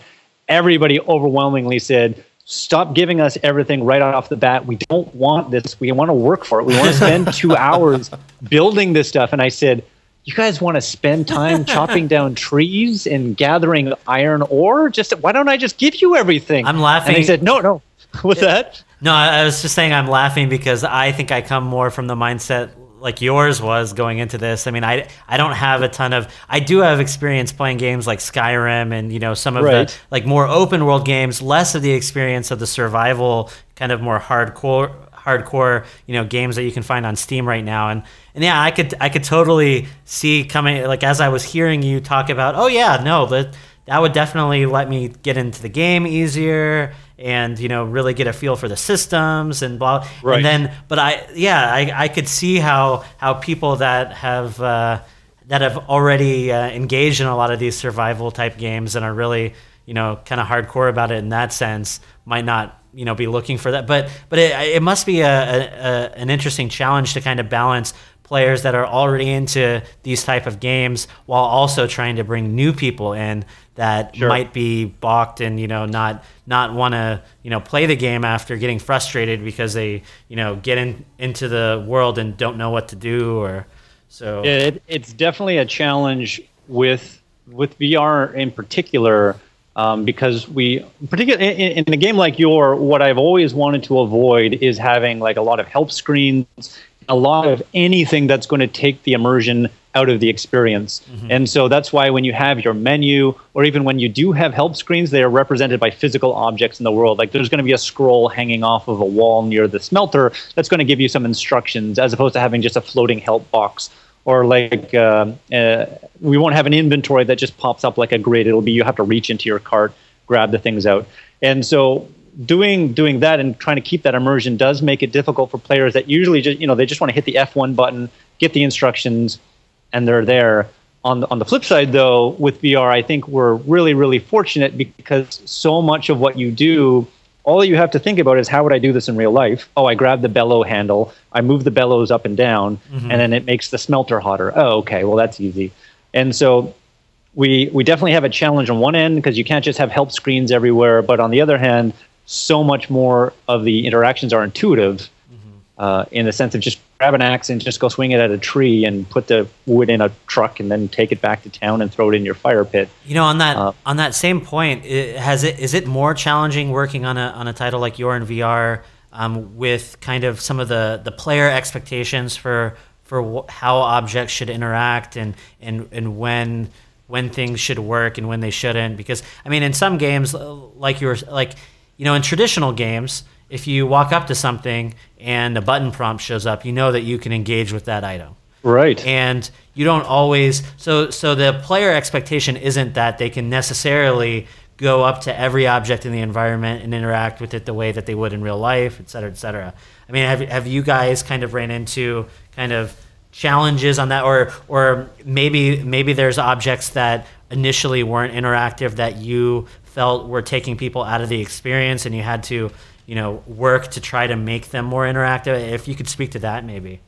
everybody overwhelmingly said, stop giving us everything right off the bat. We don't want this. We want to work for it. We want to spend two hours building this stuff. And I said, you guys want to spend time chopping down trees and gathering iron ore? Just why don't I just give you everything? I'm laughing. And he said, no, no. What's that? No, I was just saying I'm laughing because I think I come more from the mindset like yours was going into this. I mean, I I don't have a ton of I do have experience playing games like Skyrim and you know some of right. the like more open world games, less of the experience of the survival kind of more hardcore hardcore you know games that you can find on Steam right now and and yeah I could I could totally see coming like as I was hearing you talk about oh yeah no that that would definitely let me get into the game easier and you know really get a feel for the systems and blah right. and then but I yeah I, I could see how how people that have uh, that have already uh, engaged in a lot of these survival type games and are really you know kind of hardcore about it in that sense might not you know be looking for that. But but it, it must be a, a, an interesting challenge to kind of balance players that are already into these type of games while also trying to bring new people in that sure. might be balked and you know not not want to you know play the game after getting frustrated because they you know get in into the world and don't know what to do or so it, it's definitely a challenge with with VR in particular um, because we, particularly in, in, a game like Yore, what I've always wanted to avoid is having like a lot of help screens, a lot of anything that's going to take the immersion out of the experience. Mm-hmm. And so that's why when you have your menu, or even when you do have help screens, they are represented by physical objects in the world. Like there's going to be a scroll hanging off of a wall near the smelter that's going to give you some instructions, as opposed to having just a floating help box or like uh, uh, we won't have an inventory that just pops up like a grid. It'll be you have to reach into your cart, grab the things out, and so doing doing that and trying to keep that immersion does make it difficult for players that usually just you know they just want to hit the F1 button, get the instructions, and they're there. On the, on the flip side, though, with VR, I think we're really really fortunate because so much of what you do all you have to think about is how would I do this in real life? Oh, I grab the bellow handle, I move the bellows up and down, mm-hmm. and then it makes the smelter hotter. Oh, okay, well that's easy. And so we we definitely have a challenge on one end because you can't just have help screens everywhere, but on the other hand, so much more of the interactions are intuitive uh, in the sense of just grab an axe and just go swing it at a tree and put the wood in a truck and then take it back to town and throw it in your fire pit. You know, on that uh, on that same point, it, has it is it more challenging working on a on a title like Yore in VR um, with kind of some of the the player expectations for for wh- how objects should interact and and and when when things should work and when they shouldn't because I mean in some games like you were like you know in traditional games if you walk up to something and a button prompt shows up, you know that you can engage with that item. Right. And you don't always so so the player expectation isn't that they can necessarily go up to every object in the environment and interact with it the way that they would in real life, et cetera, et cetera. I mean, have have you guys kind of ran into kind of challenges on that or or maybe maybe there's objects that initially weren't interactive that you felt were taking people out of the experience and you had to you know work to try to make them more interactive. If you could speak to that maybe.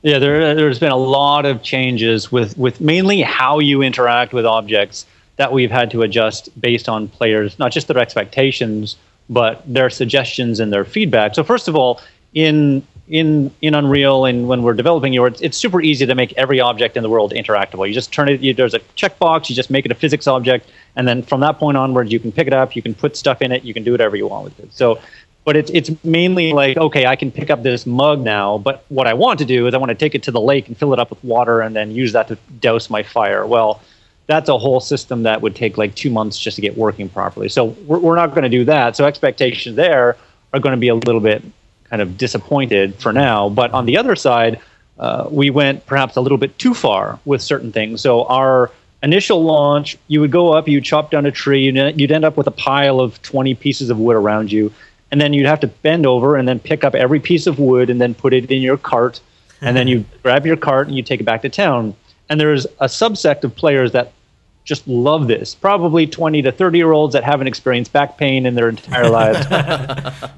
Yeah there, there's been a lot of changes with with mainly how you interact with objects that we've had to adjust based on players not just their expectations but their suggestions and their feedback. So first of all in in in Unreal and when we're developing Yore, it's, it's, super easy to make every object in the world interactable. You just turn it. You, there's a checkbox. You just make it a physics object, and then from that point onwards, you can pick it up. You can put stuff in it. You can do whatever you want with it. So, but it's it's mainly like okay, I can pick up this mug now, but what I want to do is I want to take it to the lake and fill it up with water, and then use that to douse my fire. Well. That's a whole system that would take like two months just to get working properly. So we're, we're not going to do that. So expectations there are going to be a little bit kind of disappointed for now. But on the other side, uh, we went perhaps a little bit too far with certain things. So our initial launch, you would go up, you'd chop down a tree, and you'd end up with a pile of 20 pieces of wood around you. And then you'd have to bend over and then pick up every piece of wood and then put it in your cart. And then you grab your cart and you take it back to town. And there's a subsect of players that just love this. Probably 20 to 30 year olds that haven't experienced back pain in their entire lives.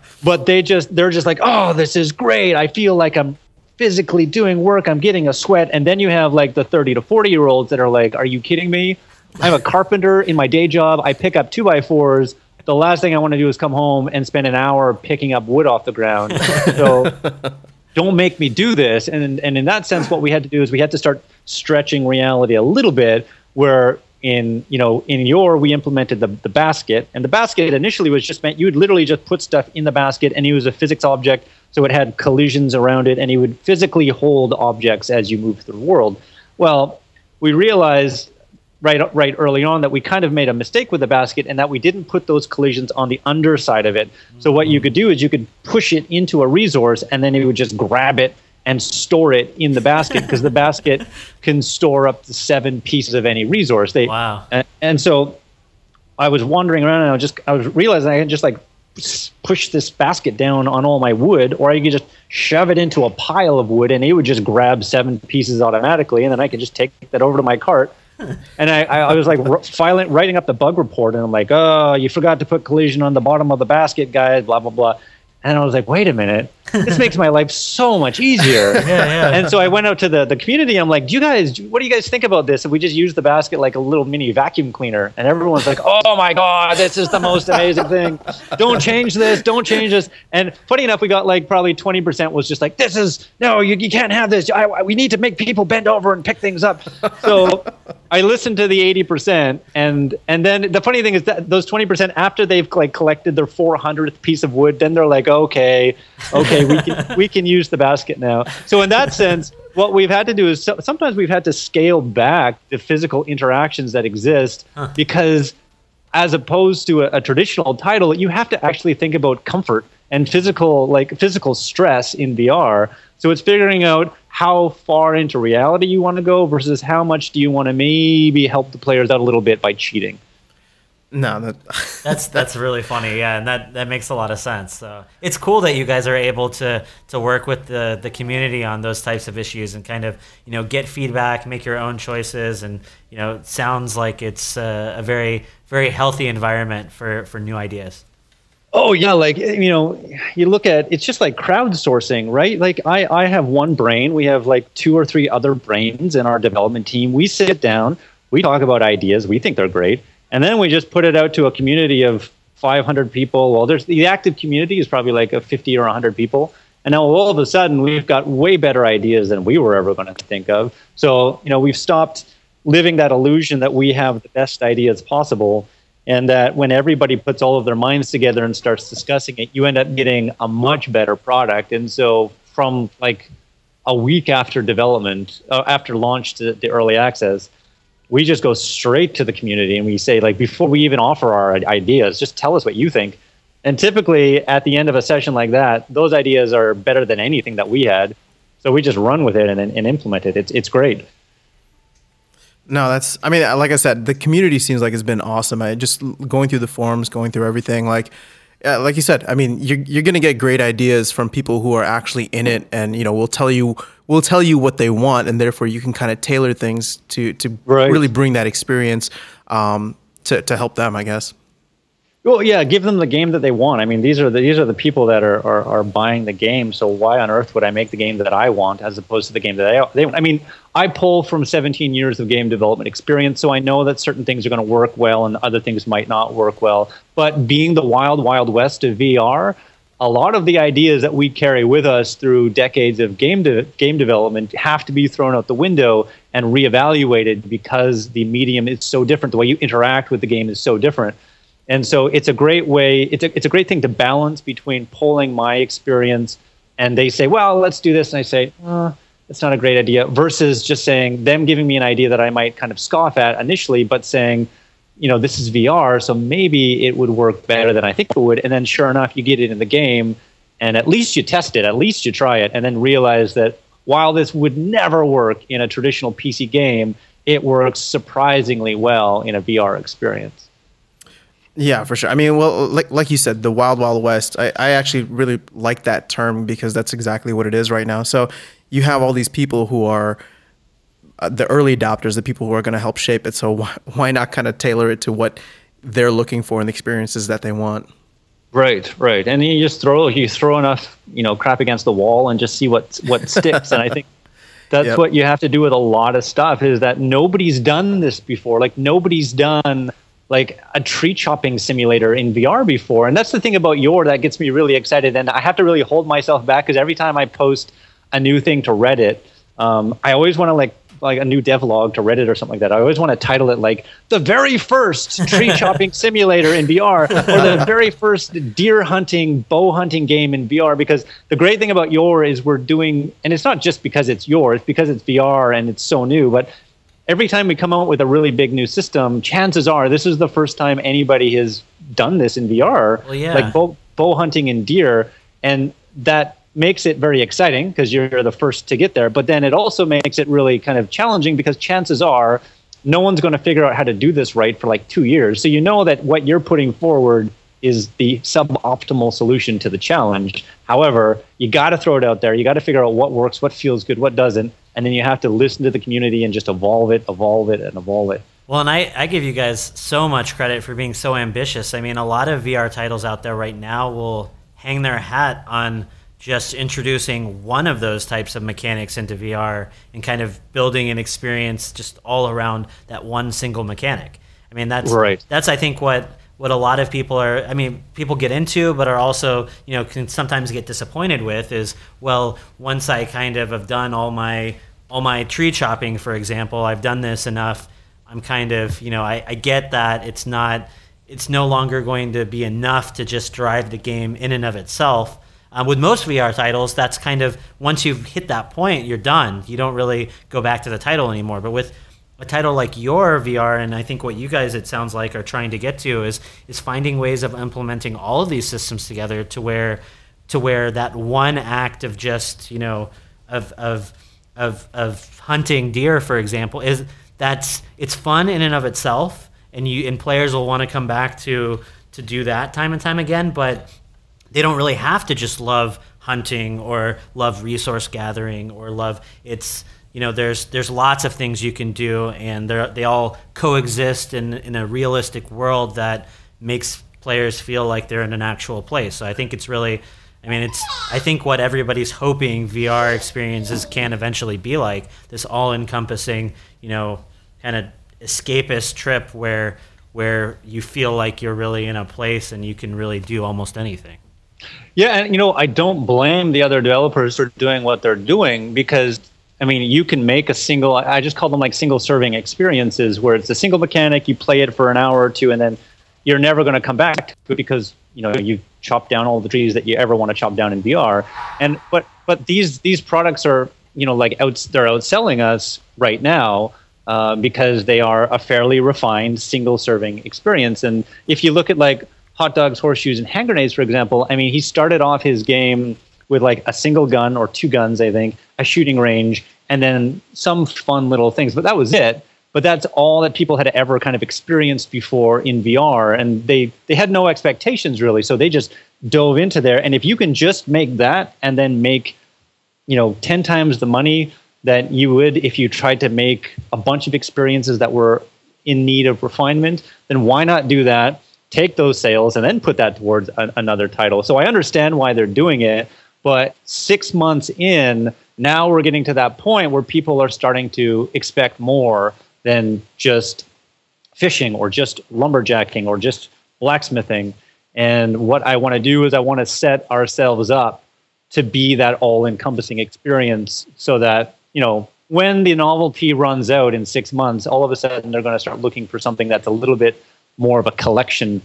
but they just they're just like, "Oh, this is great. I feel like I'm physically doing work. I'm getting a sweat." And then you have like the 30 to 40 year olds that are like, "Are you kidding me? I'm a carpenter in my day job. I pick up 2 by 4s. The last thing I want to do is come home and spend an hour picking up wood off the ground." So don't make me do this. And and in that sense what we had to do is we had to start stretching reality a little bit where in you know in Yore we implemented the, the basket and the basket initially was just meant you would literally just put stuff in the basket and it was a physics object so it had collisions around it and it would physically hold objects as you move through the world. Well we realized right right early on that we kind of made a mistake with the basket and that we didn't put those collisions on the underside of it. So what you could do is you could push it into a resource and then it would just grab it and store it in the basket because the basket can store up to seven pieces of any resource. They, wow. And, and, so I was wandering around and I was just I was realizing I could just like push this basket down on all my wood, or I could just shove it into a pile of wood and it would just grab seven pieces automatically, and then I could just take that over to my cart. and I, I was like r- filing, writing up the bug report, and I'm like, oh, you forgot to put collision on the bottom of the basket, guys, blah blah blah. And I was like, wait a minute, this makes my life so much easier. yeah, yeah. And so I went out to the, the community. I'm like, do you guys, what do you guys think about this? If we just use the basket like a little mini vacuum cleaner? And everyone's like, oh my God, this is the most amazing thing. Don't change this. Don't change this. And funny enough, we got like probably 20% was just like, this is, no, you, you can't have this. I, we need to make people bend over and pick things up. So I listened to the 80%. And, and then the funny thing is that those 20% after they've like collected their 400th piece of wood, then they're like, okay, okay, we can we can use the basket now. So in that sense, what we've had to do is so, sometimes we've had to scale back the physical interactions that exist huh. because as opposed to a, a, traditional title, you have to actually think about comfort and physical like physical stress in VR. So it's figuring out how far into reality you want to go versus how much do you want to maybe help the players out a little bit by cheating. No, that, that's that's really funny. Yeah, and that, that makes a lot of sense. So it's cool that you guys are able to to work with the the community on those types of issues and kind of you know get feedback, make your own choices, and you know it sounds like it's a, a very very healthy environment for for new ideas. Oh yeah, like you know, you look at it's just like crowdsourcing, right? Like I I have one brain, we have like two or three other brains in our development team. We sit down, we talk about ideas, we think they're great, and then we just put it out to a community of 500 people. Well, there's the active community is probably like a 50 or 100 people. And now all of a sudden we've got way better ideas than we were ever going to think of. So, you know, we've stopped living that illusion that we have the best ideas possible and that when everybody puts all of their minds together and starts discussing it, you end up getting a much better product. And so from like a week after development, uh, after launch to the early access, we just go straight to the community and we say like before we even offer our ideas just tell us what you think. And typically at the end of a session like that those ideas are better than anything that we had. So we just run with it and, and implement it. It's, it's great. No that's i mean like i said the community seems like it's been awesome. I just going through the forums going through everything like uh, like you said, I mean, you're you're gonna get great ideas from people who are actually in it, and you know, we'll tell you we'll tell you what they want, and therefore you can kind of tailor things to to right. really bring that experience um, to to help them, I guess. Well, yeah, give them the game that they want. I mean, these are the, these are the people that are, are, are buying the game. So why on earth would I make the game that I want as opposed to the game that I they? I mean, I pull from 17 years of game development experience, so I know that certain things are going to work well and other things might not work well. But being the wild, wild west of VR, a lot of the ideas that we carry with us through decades of game de- game development have to be thrown out the window and reevaluated because the medium is so different. The way you interact with the game is so different. And so it's a great way, it's a, it's a great thing to balance between pulling my experience and they say, well, let's do this. And I say, uh, it's not a great idea, versus just saying, them giving me an idea that I might kind of scoff at initially, but saying, you know, this is VR, so maybe it would work better than I think it would. And then sure enough, you get it in the game and at least you test it, at least you try it, and then realize that while this would never work in a traditional PC game, it works surprisingly well in a VR experience. Yeah, for sure. I mean, well, like like you said, the Wild Wild West. I, I actually really like that term because that's exactly what it is right now. So you have all these people who are uh, the early adopters, the people who are going to help shape it. So why, why not kind of tailor it to what they're looking for and the experiences that they want? Right, right. And you just throw you throw enough, you know, crap against the wall and just see what what sticks. and I think that's yep. what you have to do with a lot of stuff is that nobody's done this before. Like nobody's done like a tree chopping simulator in VR before. And that's the thing about Yore that gets me really excited. And I have to really hold myself back because every time I post a new thing to Reddit, um, I always want to like like a new devlog to Reddit or something like that. I always want to title it like the very first tree chopping simulator in VR or the very first deer hunting, bow hunting game in VR. Because the great thing about Yore is we're doing, and it's not just because it's Yore, it's because it's VR and it's so new, but every time we come out with a really big new system, chances are this is the first time anybody has done this in VR, well, yeah. like bow, bow hunting and deer, and that makes it very exciting because you're the first to get there. But then it also makes it really kind of challenging because chances are no one's going to figure out how to do this right for like two years. So you know that what you're putting forward is the suboptimal solution to the challenge. However, you got to throw it out there. You got to figure out what works, what feels good, what doesn't, and then you have to listen to the community and just evolve it, evolve it, and evolve it. Well, and I, I give you guys so much credit for being so ambitious. I mean, a lot of VR titles out there right now will hang their hat on just introducing one of those types of mechanics into VR and kind of building an experience just all around that one single mechanic. I mean, that's right. That's I think what what a lot of people are i mean people get into but are also you know can sometimes get disappointed with is well once i kind of have done all my all my tree chopping for example i've done this enough i'm kind of you know i, I get that it's not it's no longer going to be enough to just drive the game in and of itself um, with most VR titles, that's kind of once you've hit that point, you're done. You don't really go back to the title anymore. But with a title like Yore VR, and I think what you guys it sounds like are trying to get to is is finding ways of implementing all of these systems together to where to where that one act of just you know of of of of hunting deer, for example, is that's it's fun in and of itself, and you and players will want to come back to to do that time and time again, but they don't really have to just love hunting or love resource gathering or love it's you know there's there's lots of things you can do and they they all coexist in in a realistic world that makes players feel like they're in an actual place. So I think it's really I mean, it's. I think what everybody's hoping VR experiences can eventually be like this all-encompassing, you know, kind of escapist trip where where you feel like you're really in a place and you can really do almost anything. Yeah, and you know, I don't blame the other developers for doing what they're doing because I mean, you can make a single. I just call them like single serving experiences where it's a single mechanic. You play it for an hour or two, and then you're never going to come back to it because you know you chop down all the trees that you ever want to chop down in VR. And but but these these products are you know like out they're outselling us right now. Uh, because they are a fairly refined single serving experience. And if you look at like hot dogs, horseshoes, and hand grenades, for example, I mean, he started off his game with like a single gun or two guns, I think, a shooting range, and then some fun little things. But that was it but that's all that people had ever kind of experienced before in VR, and they they had no expectations really, so they just dove into there. And if you can just make that and then make, you know, ten times the money that you would if you tried to make a bunch of experiences that were in need of refinement, then why not do that? Take those sales and then put that towards a, another title. So I understand why they're doing it, but six months in, now we're getting to that point where people are starting to expect more than just fishing or just lumberjacking or just blacksmithing. And what I want to do is I want to set ourselves up to be that all encompassing experience so that, you know, when the novelty runs out in six months, all of a sudden they're going to start looking for something that's a little bit more of a collection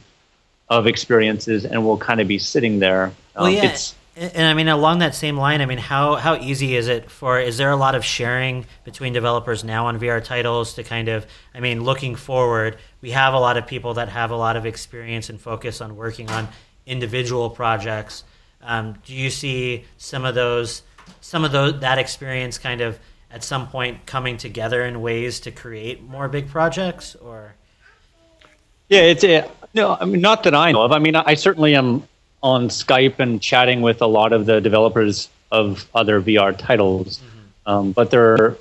of experiences and we'll kind of be sitting there. Well, um, yeah. And I mean, along that same line, I mean, how how easy is it for? Is there a lot of sharing between developers now on VR titles to kind of? I mean, looking forward, we have a lot of people that have a lot of experience and focus on working on individual projects. Um, do you see some of those, some of those that experience kind of at some point coming together in ways to create more big projects, or? Yeah, it's a, no. I mean, not that I know of. I mean, I certainly am on Skype and chatting with a lot of the developers of other VR titles. Mm-hmm. Um, but there,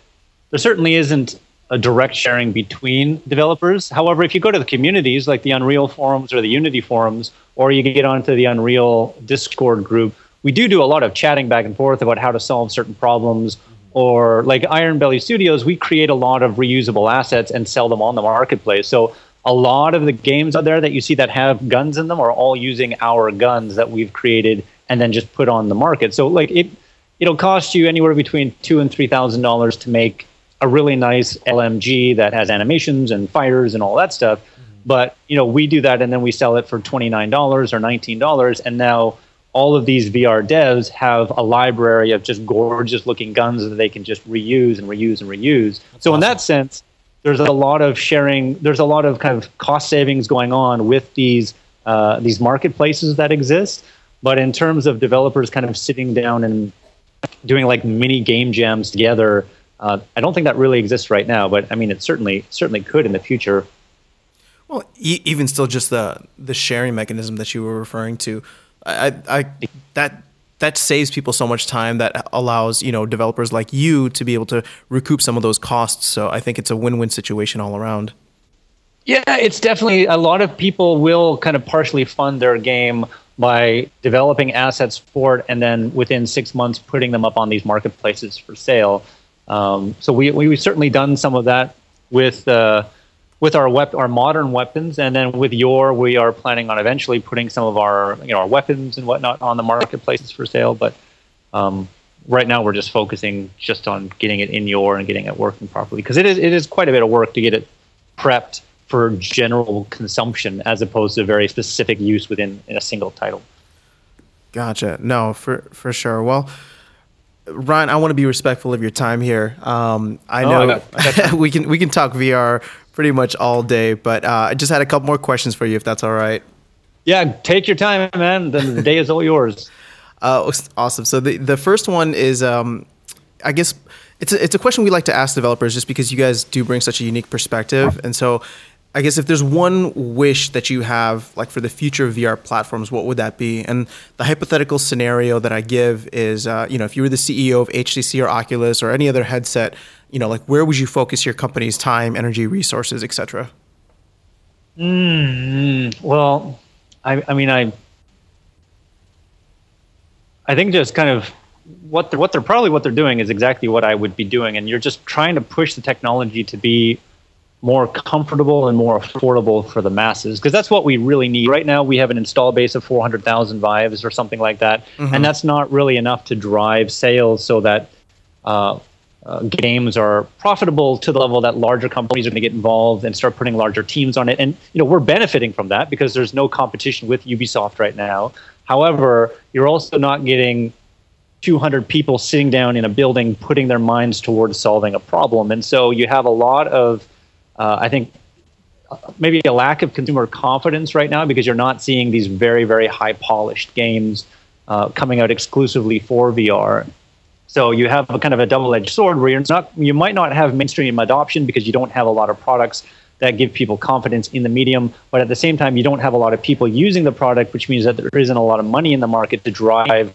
there certainly isn't a direct sharing between developers. However, if you go to the communities like the Unreal forums or the Unity forums, or you get onto the Unreal Discord group, we do do a lot of chatting back and forth about how to solve certain problems. Mm-hmm. Or like IronBelly Studios, we create a lot of reusable assets and sell them on the marketplace. So a lot of the games out there that you see that have guns in them are all using our guns that we've created and then just put on the market. So like it it'll cost you anywhere between two and three thousand dollars to make a really nice LMG that has animations and fires and all that stuff. Mm-hmm. But you know, we do that and then we sell it for twenty nine dollars or nineteen dollars, and now all of these VR devs have a library of just gorgeous looking guns that they can just reuse and reuse and reuse. That's so awesome. in that sense, there's a lot of sharing. There's a lot of kind of cost savings going on with these uh, these marketplaces that exist. But in terms of developers kind of sitting down and doing like mini game jams together, uh, I don't think that really exists right now. But I mean, it certainly certainly could in the future. Well, e- even still, just the the sharing mechanism that you were referring to, I, I that that saves people so much time that allows you know developers like you to be able to recoup some of those costs. So i think it's a win-win situation all around. Yeah it's definitely a lot of people will kind of partially fund their game by developing assets for it and then within six months putting them up on these marketplaces for sale. Um, so we, we've certainly done some of that with uh, with our wep- our modern weapons, and then with Yore, we are planning on eventually putting some of our you know our weapons and whatnot on the marketplaces for sale. But um, right now, we're just focusing just on getting it in Yore and getting it working properly because it is it is quite a bit of work to get it prepped for general consumption as opposed to very specific use within in a single title. Gotcha. No, for for sure. Well. Ryan, I want to be respectful of your time here. Um, I know oh, I got, I we can we can talk VR pretty much all day. But uh, I just had a couple more questions for you, if that's all right. Yeah, take your time, man. Then the day is all yours. Uh, awesome. So the the first one is, um, I guess it's a, it's a question we like to ask developers, just because you guys do bring such a unique perspective, and so. I guess if there's one wish that you have, like for the future of VR platforms, what would that be? And the hypothetical scenario that I give is, uh, you know, if you were the CEO of HTC or Oculus or any other headset you know, like where would you focus your company's time, energy, resources, etc.? Mm, well, I, I mean, I, I think just kind of what they're, what they're probably what they're doing is exactly what I would be doing, and you're just trying to push the technology to be more comfortable and more affordable for the masses because that's what we really need right now we have an install base of 400,000 vives or something like that mm-hmm. and that's not really enough to drive sales so that uh, uh, games are profitable to the level that larger companies are going to get involved and start putting larger teams on it. And you know we're benefiting from that because there's no competition with Ubisoft right now. However you're also not getting 200 people sitting down in a building putting their minds towards solving a problem. And so you have a lot of uh, I think maybe a lack of consumer confidence right now because you're not seeing these very, very high polished games uh, coming out exclusively for VR. So you have a kind of a double-edged sword where you're not, you might not have mainstream adoption because you don't have a lot of products that give people confidence in the medium, but at the same time, you don't have a lot of people using the product, which means that there isn't a lot of money in the market to drive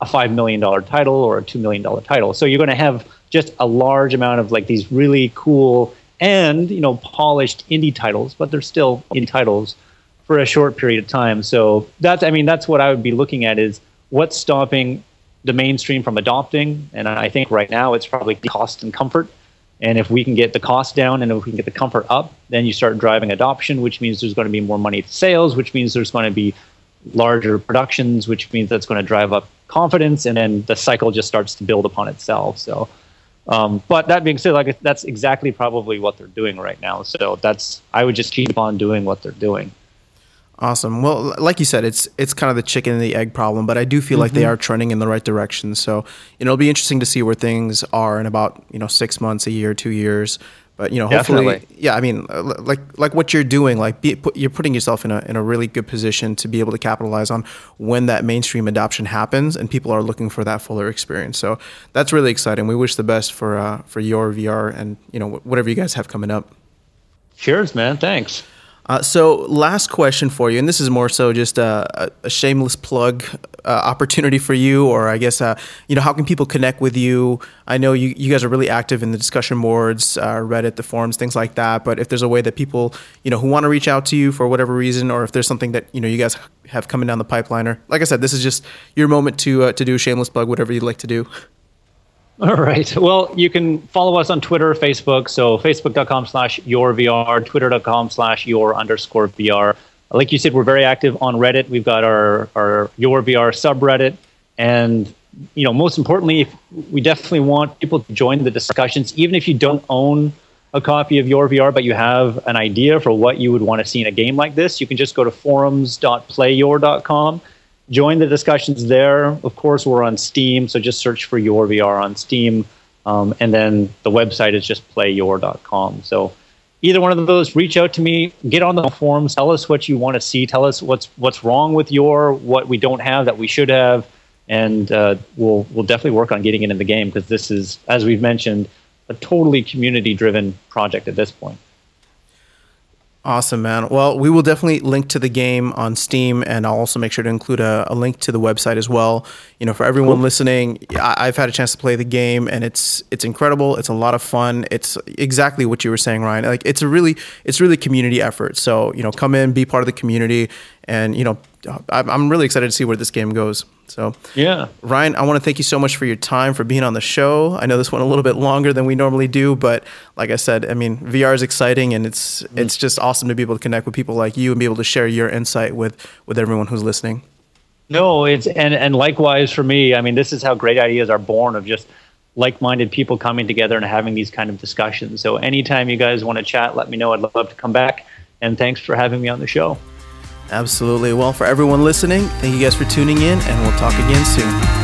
a five million dollar title or a two million dollar title. So you're going to have just a large amount of like these really cool and you know polished indie titles, but they're still indie titles for a short period of time. So that's I mean that's what I would be looking at is what's stopping the mainstream from adopting, and I think right now it's probably cost and comfort. And if we can get the cost down and if we can get the comfort up, then you start driving adoption, which means there's going to be more money to sales, which means there's going to be larger productions, which means that's going to drive up confidence, and then the cycle just starts to build upon itself. So um, but that being said, like that's exactly probably what they're doing right now. So that's I would just keep on doing what they're doing. Awesome. Well, like you said, it's it's kind of the chicken and the egg problem, but I do feel mm-hmm. like they mm-hmm. are trending in the right direction. So you know, it'll be interesting to see where things are in about you know six months, a year, two years. But you know, hopefully, Definitely. yeah. I mean, uh, like like what you're doing, like be, put, you're putting yourself in a in a really good position to be able to capitalize on when that mainstream adoption happens and people are looking for that fuller experience. So that's really exciting. We wish the best for uh, for Yore VR and you know whatever you guys have coming up. Cheers, man. Thanks. Uh, so, last question for you, and this is more so just a, a shameless plug uh, opportunity for you, or I guess, uh, you know, how can people connect with you? I know you, you guys are really active in the discussion boards, uh, Reddit, the forums, things like that. But if there's a way that people, you know, who want to reach out to you for whatever reason, or if there's something that you know you guys have coming down the pipeline, or like I said, this is just your moment to uh, to do a shameless plug, whatever you'd like to do. All right. Well, you can follow us on Twitter, Facebook. So facebook.com slash Yore VR, twitter.com slash Yore underscore VR. Like you said, we're very active on Reddit. We've got our, our Yore VR subreddit. And, you know, most importantly, we definitely want people to join the discussions, even if you don't own a copy of Yore VR, but you have an idea for what you would want to see in a game like this, you can just go to forums.playyore.com join the discussions there. Of course, we're on Steam, so just search for Yore VR on Steam. Um, and then the website is just playyore.com. So either one of those, reach out to me, get on the forums, tell us what you want to see, tell us what's what's wrong with Yore, what we don't have that we should have, and uh, we'll we'll definitely work on getting it in the game because this is, as we've mentioned, a totally community-driven project at this point. Awesome, man. Well, we will definitely link to the game on Steam, and I'll also make sure to include a, a link to the website as well. You know, for everyone cool. listening, I, have had a chance to play the game, and it's it's incredible. It's a lot of fun. It's exactly what you were saying, Ryan. Like it's a really it's really community effort. So you know, come in, be part of the community, and you know, I'm really excited to see where this game goes. So, yeah, Ryan, I want to thank you so much for your time for being on the show. I know this went a little bit longer than we normally do, but like I said, I mean, VR is exciting, and it's mm. it's just awesome to be able to connect with people like you and be able to share your insight with with everyone who's listening. No, it's and and likewise for me. I mean, this is how great ideas are born of just like-minded people coming together and having these kind of discussions. So anytime you guys want to chat, let me know. I'd love to come back. And thanks for having me on the show. Absolutely. Well, for everyone listening, thank you guys for tuning in, and we'll talk again soon.